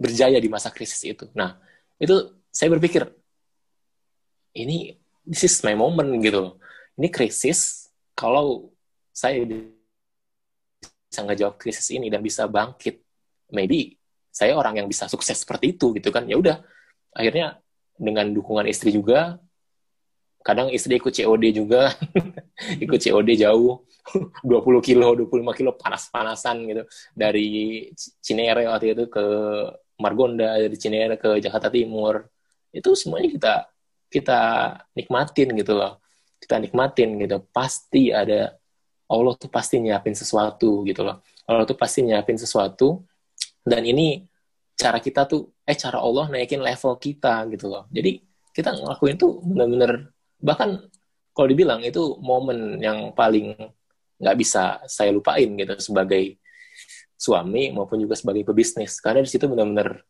berjaya di masa krisis itu. Nah, itu saya berpikir ini this is my moment gitu Ini krisis kalau saya bisa ngejawab krisis ini dan bisa bangkit, maybe saya orang yang bisa sukses seperti itu gitu kan. Ya udah, akhirnya dengan dukungan istri juga kadang istri ikut COD juga ikut COD jauh 20 kilo 25 kilo panas-panasan gitu dari Cinere waktu itu ke Margonda dari Cinere ke Jakarta Timur itu semuanya kita kita nikmatin gitu loh. Kita nikmatin gitu. Pasti ada Allah tuh pasti nyiapin sesuatu gitu loh. Allah tuh pasti nyiapin sesuatu. Dan ini cara kita tuh eh cara Allah naikin level kita gitu loh. Jadi kita ngelakuin tuh bener-bener bahkan kalau dibilang itu momen yang paling nggak bisa saya lupain gitu sebagai suami maupun juga sebagai pebisnis. Karena di situ benar-benar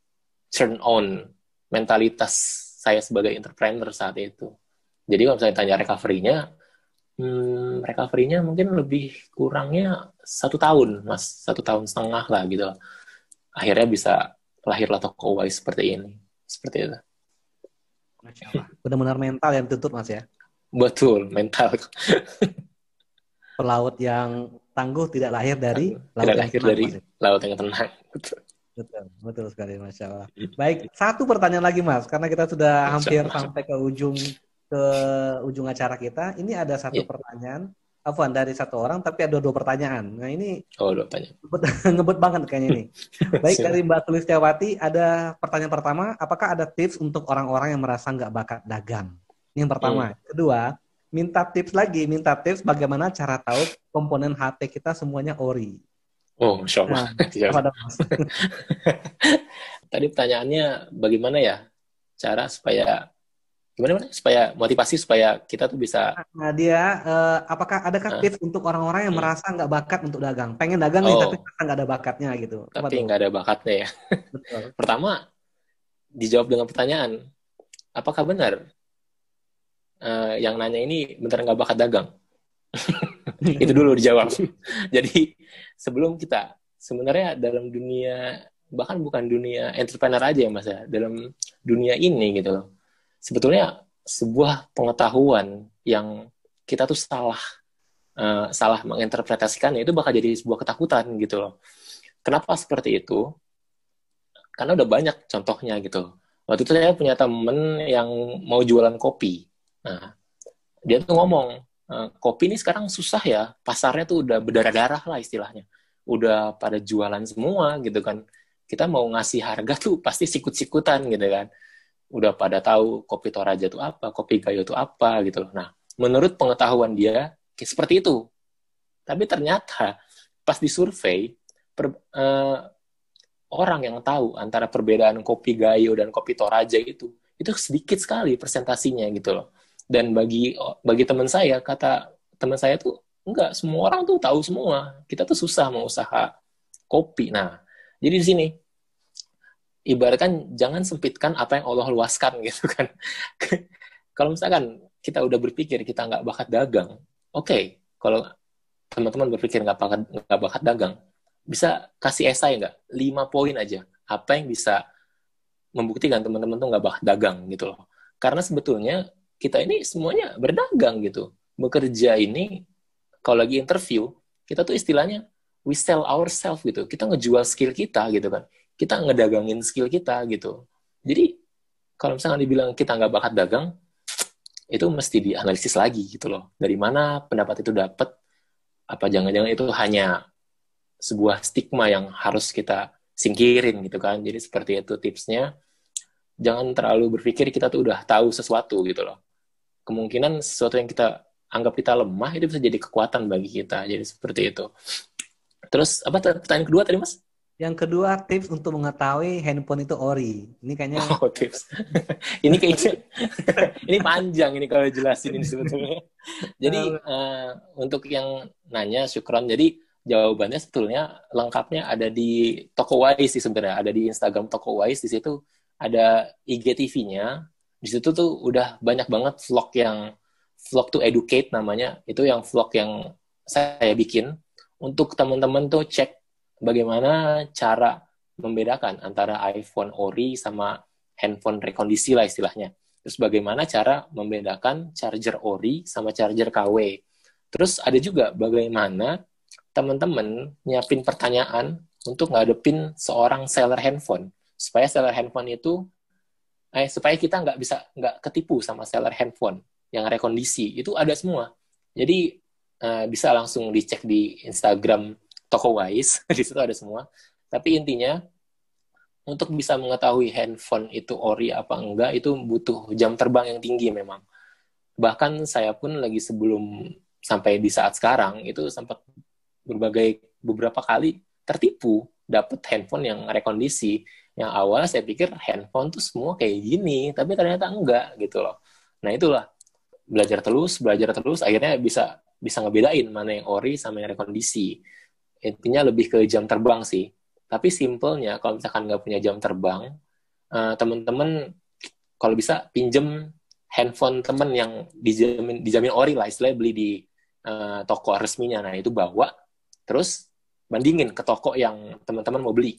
turn on mentalitas saya sebagai entrepreneur saat itu jadi kalau saya tanya recovery-nya hmm, recovery-nya mungkin lebih kurangnya satu tahun mas satu tahun setengah lah gitu akhirnya bisa lahirlah toko Wise seperti ini seperti itu Benar-benar mental yang tutup mas ya. Betul, mental. Pelaut yang tangguh tidak lahir dari laut tidak yang lahir tenang, dari mas. laut yang tenang. Betul. Betul, betul sekali, masya Allah. Baik, satu pertanyaan lagi mas, karena kita sudah hampir sampai ke ujung ke ujung acara kita. Ini ada satu yeah. pertanyaan Afwan dari satu orang tapi ada dua pertanyaan. Nah ini oh dua pertanyaan. Ngebet, ngebet banget kayaknya ini. Baik dari Mbak Tulistiawati ada pertanyaan pertama, apakah ada tips untuk orang-orang yang merasa nggak bakat dagang? Ini yang pertama. Hmm. Kedua, minta tips lagi, minta tips bagaimana cara tahu komponen HP kita semuanya ori. Oh, masya Allah. Nah, Tadi pertanyaannya bagaimana ya cara supaya gimana mana supaya motivasi supaya kita tuh bisa nah dia uh, apakah ada uh, tips untuk orang-orang yang hmm. merasa nggak bakat untuk dagang? Pengen dagang oh. nih tapi nggak ada bakatnya gitu. Tapi nggak ada bakatnya ya. Betul. pertama dijawab dengan pertanyaan apakah benar uh, yang nanya ini benar nggak bakat dagang itu dulu dijawab jadi sebelum kita sebenarnya dalam dunia bahkan bukan dunia entrepreneur aja ya mas ya dalam dunia ini gitu loh sebetulnya sebuah pengetahuan yang kita tuh salah uh, salah menginterpretasikannya itu bakal jadi sebuah ketakutan gitu loh. Kenapa seperti itu? Karena udah banyak contohnya gitu. Waktu itu saya punya temen yang mau jualan kopi. Nah, dia tuh ngomong, kopi ini sekarang susah ya, pasarnya tuh udah berdarah-darah lah istilahnya. Udah pada jualan semua gitu kan. Kita mau ngasih harga tuh pasti sikut-sikutan gitu kan udah pada tahu kopi Toraja itu apa, kopi Gayo itu apa gitu loh. Nah, menurut pengetahuan dia seperti itu. Tapi ternyata pas disurvei per, uh, orang yang tahu antara perbedaan kopi Gayo dan kopi Toraja itu itu sedikit sekali persentasinya gitu loh. Dan bagi bagi teman saya kata teman saya tuh enggak semua orang tuh tahu semua. Kita tuh susah mau usaha kopi. Nah, jadi di sini ibaratkan jangan sempitkan apa yang Allah luaskan gitu kan. kalau misalkan kita udah berpikir kita nggak bakat dagang, oke. Okay, kalau teman-teman berpikir nggak bakat nggak bakat dagang, bisa kasih esai nggak? Lima poin aja. Apa yang bisa membuktikan teman-teman tuh nggak bakat dagang gitu loh. Karena sebetulnya kita ini semuanya berdagang gitu. Bekerja ini kalau lagi interview, kita tuh istilahnya we sell ourselves gitu. Kita ngejual skill kita gitu kan kita ngedagangin skill kita gitu. Jadi kalau misalnya dibilang kita nggak bakat dagang, itu mesti dianalisis lagi gitu loh. Dari mana pendapat itu dapat? Apa jangan-jangan itu hanya sebuah stigma yang harus kita singkirin gitu kan. Jadi seperti itu tipsnya. Jangan terlalu berpikir kita tuh udah tahu sesuatu gitu loh. Kemungkinan sesuatu yang kita anggap kita lemah itu bisa jadi kekuatan bagi kita. Jadi seperti itu. Terus apa pertanyaan kedua tadi Mas? Yang kedua tips untuk mengetahui handphone itu ori. Ini kayaknya Oh, tips. ini kayaknya ini panjang ini kalau jelasin ini sebetulnya. Jadi uh, untuk yang nanya syukron. Jadi jawabannya sebetulnya lengkapnya ada di toko Wise sih sebenarnya. Ada di Instagram toko Wise di situ ada IGTV-nya. Di situ tuh udah banyak banget vlog yang vlog to educate namanya. Itu yang vlog yang saya bikin untuk teman-teman tuh cek bagaimana cara membedakan antara iPhone ori sama handphone rekondisi lah istilahnya. Terus bagaimana cara membedakan charger ori sama charger KW. Terus ada juga bagaimana teman-teman nyiapin pertanyaan untuk ngadepin seorang seller handphone supaya seller handphone itu eh supaya kita nggak bisa nggak ketipu sama seller handphone yang rekondisi. Itu ada semua. Jadi uh, bisa langsung dicek di Instagram toko Wise. Di situ ada semua. Tapi intinya untuk bisa mengetahui handphone itu ori apa enggak itu butuh jam terbang yang tinggi memang. Bahkan saya pun lagi sebelum sampai di saat sekarang itu sempat berbagai beberapa kali tertipu dapat handphone yang rekondisi yang awal saya pikir handphone tuh semua kayak gini tapi ternyata enggak gitu loh. Nah itulah. Belajar terus belajar terus akhirnya bisa bisa ngebedain mana yang ori sama yang rekondisi. Intinya lebih ke jam terbang sih. Tapi simpelnya kalau misalkan nggak punya jam terbang uh, teman-teman kalau bisa pinjem handphone temen yang dijamin dijamin ori lah istilahnya beli di uh, toko resminya. Nah itu bawa terus bandingin ke toko yang teman-teman mau beli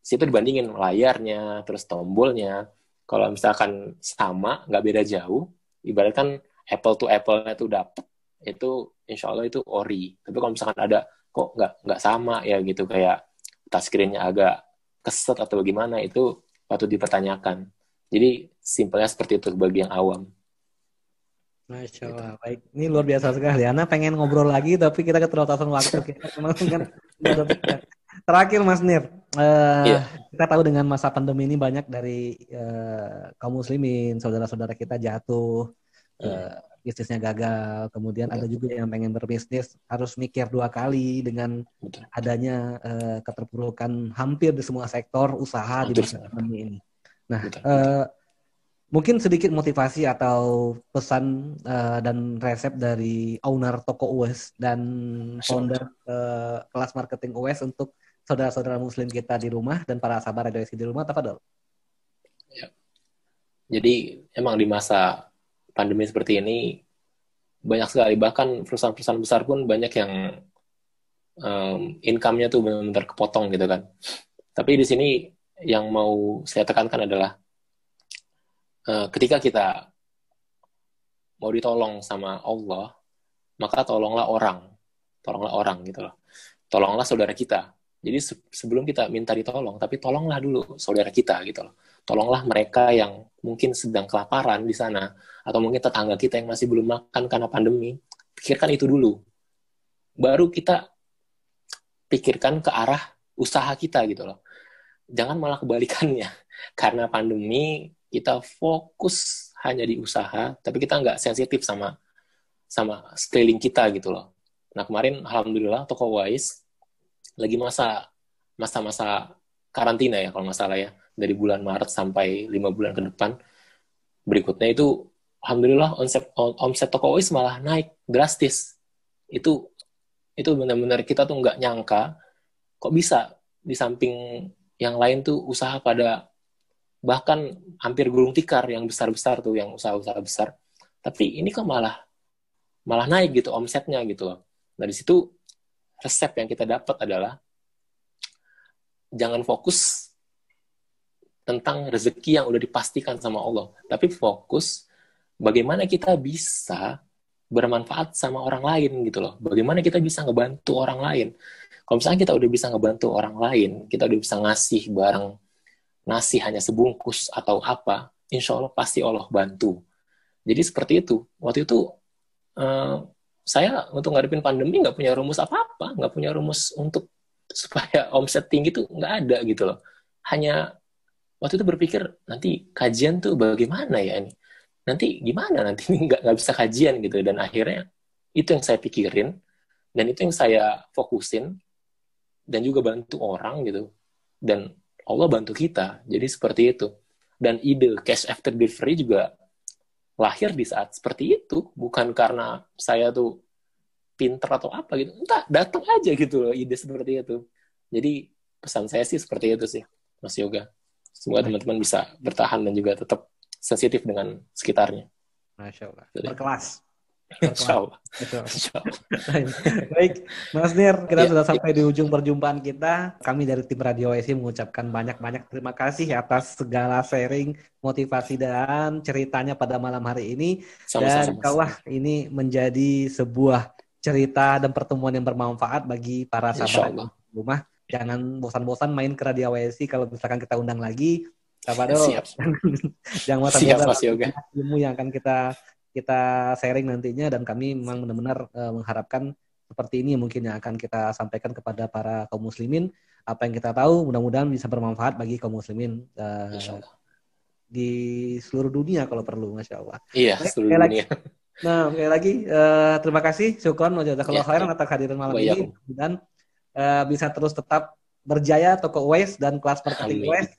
situ dibandingin layarnya terus tombolnya kalau misalkan sama nggak beda jauh ibaratkan apple to apple itu dapet itu insya Allah itu ori tapi kalau misalkan ada kok nggak nggak sama ya gitu kayak touchscreen-nya agak keset atau bagaimana itu patut dipertanyakan. Jadi simpelnya seperti itu bagi yang awam. Masya Allah, gitu. baik. Ini luar biasa sekali. Ana pengen ngobrol lagi, tapi kita keterbatasan waktu. Kita kan Terakhir, Mas Nir, uh, yeah. kita tahu dengan masa pandemi ini banyak dari uh, kaum muslimin, saudara-saudara kita jatuh, uh, bisnisnya gagal. Kemudian ada juga yang pengen berbisnis harus mikir dua kali dengan adanya uh, keterpurukan hampir di semua sektor usaha di masa pandemi ini. Nah, uh, mungkin sedikit motivasi atau pesan uh, dan resep dari owner toko US dan founder uh, kelas marketing US untuk saudara-saudara muslim kita di rumah dan para sahabat radio di rumah, apa Ya. Jadi emang di masa pandemi seperti ini banyak sekali bahkan perusahaan-perusahaan besar pun banyak yang um, income-nya tuh benar-benar kepotong gitu kan. Tapi di sini yang mau saya tekankan adalah uh, ketika kita mau ditolong sama Allah, maka tolonglah orang, tolonglah orang gitu loh. Tolonglah saudara kita. Jadi sebelum kita minta ditolong, tapi tolonglah dulu saudara kita gitu loh. Tolonglah mereka yang mungkin sedang kelaparan di sana atau mungkin tetangga kita yang masih belum makan karena pandemi. Pikirkan itu dulu. Baru kita pikirkan ke arah usaha kita gitu loh. Jangan malah kebalikannya. Karena pandemi kita fokus hanya di usaha tapi kita nggak sensitif sama sama sekeliling kita gitu loh. Nah kemarin alhamdulillah toko Wise lagi masa masa-masa karantina ya kalau nggak salah ya. Dari bulan Maret sampai lima bulan ke depan. Berikutnya itu alhamdulillah omset omset toko Ois malah naik drastis. Itu itu benar-benar kita tuh nggak nyangka kok bisa di samping yang lain tuh usaha pada bahkan hampir gulung tikar yang besar-besar tuh yang usaha-usaha besar. Tapi ini kok malah malah naik gitu omsetnya gitu loh. Dari situ resep yang kita dapat adalah jangan fokus tentang rezeki yang udah dipastikan sama Allah. Tapi fokus bagaimana kita bisa bermanfaat sama orang lain gitu loh. Bagaimana kita bisa ngebantu orang lain. Kalau misalnya kita udah bisa ngebantu orang lain, kita udah bisa ngasih barang nasi hanya sebungkus atau apa, insya Allah pasti Allah bantu. Jadi seperti itu. Waktu itu uh, saya untuk ngadepin pandemi nggak punya rumus apa-apa, nggak punya rumus untuk supaya omset tinggi tuh nggak ada gitu loh. Hanya waktu itu berpikir nanti kajian tuh bagaimana ya ini? Nanti gimana? Nanti nggak nggak bisa kajian gitu. Dan akhirnya itu yang saya pikirin dan itu yang saya fokusin dan juga bantu orang gitu. Dan Allah bantu kita jadi seperti itu. Dan ide cash after delivery juga lahir di saat seperti itu bukan karena saya tuh pinter atau apa gitu. Entah datang aja gitu loh ide seperti itu. Jadi pesan saya sih seperti itu sih Mas Yoga. Semoga teman-teman bisa bertahan dan juga tetap sensitif dengan sekitarnya. Masya Allah. Berkelas Insya Allah. Baik, Mas Nir, kita ya, sudah sampai ya. di ujung perjumpaan kita. Kami dari tim Radio WSI mengucapkan banyak-banyak terima kasih atas segala sharing, motivasi dan ceritanya pada malam hari ini. Sama-sama, dan kaulah ini menjadi sebuah cerita dan pertemuan yang bermanfaat bagi para sahabat rumah. Jangan bosan-bosan main ke Radio WSI kalau misalkan kita undang lagi. Sahabat Siap. jangan bosan-bosan ilmu yang akan kita kita sharing nantinya dan kami memang benar-benar uh, mengharapkan seperti ini mungkin yang akan kita sampaikan kepada para kaum muslimin apa yang kita tahu mudah-mudahan bisa bermanfaat bagi kaum muslimin uh, di seluruh dunia kalau perlu masya Allah. Iya Baik, seluruh dunia. Lagi, nah sekali lagi uh, terima kasih syukron kalau ya, khairan atas kehadiran malam ini dan uh, bisa terus tetap berjaya toko West dan kelas marketing West.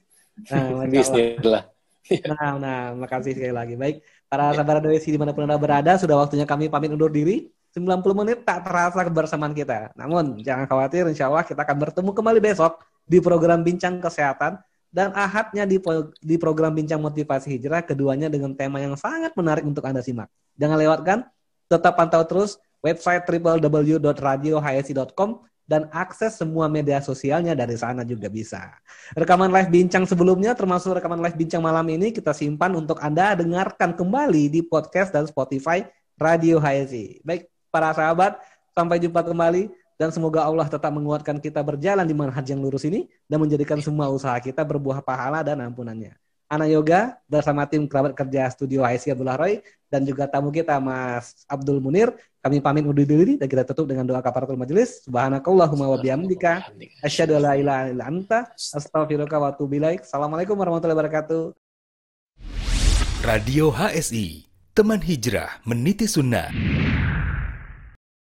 Nah, Bismillah. Nah, nah, makasih sekali lagi. Baik, para sahabat Radio di di mana pun Anda berada, sudah waktunya kami pamit undur diri. 90 menit tak terasa kebersamaan kita. Namun, jangan khawatir, insya Allah kita akan bertemu kembali besok di program Bincang Kesehatan dan ahadnya di, di program Bincang Motivasi Hijrah, keduanya dengan tema yang sangat menarik untuk Anda simak. Jangan lewatkan, tetap pantau terus website www.radiohsi.com dan akses semua media sosialnya dari sana juga bisa. Rekaman live bincang sebelumnya termasuk rekaman live bincang malam ini kita simpan untuk Anda dengarkan kembali di podcast dan Spotify Radio HSI. Baik para sahabat, sampai jumpa kembali dan semoga Allah tetap menguatkan kita berjalan di manhaj yang lurus ini dan menjadikan semua usaha kita berbuah pahala dan ampunannya. Ana Yoga bersama tim kerabat kerja Studio HSI Abdullah Roy dan juga tamu kita Mas Abdul Munir. Kami pamit undur diri dan kita tutup dengan doa kafaratul majelis. Subhanakallahumma wa bihamdika asyhadu an la ilaha illa anta astaghfiruka wa atubu ilaik. Assalamualaikum warahmatullahi wabarakatuh. Radio HSI, teman hijrah meniti sunnah.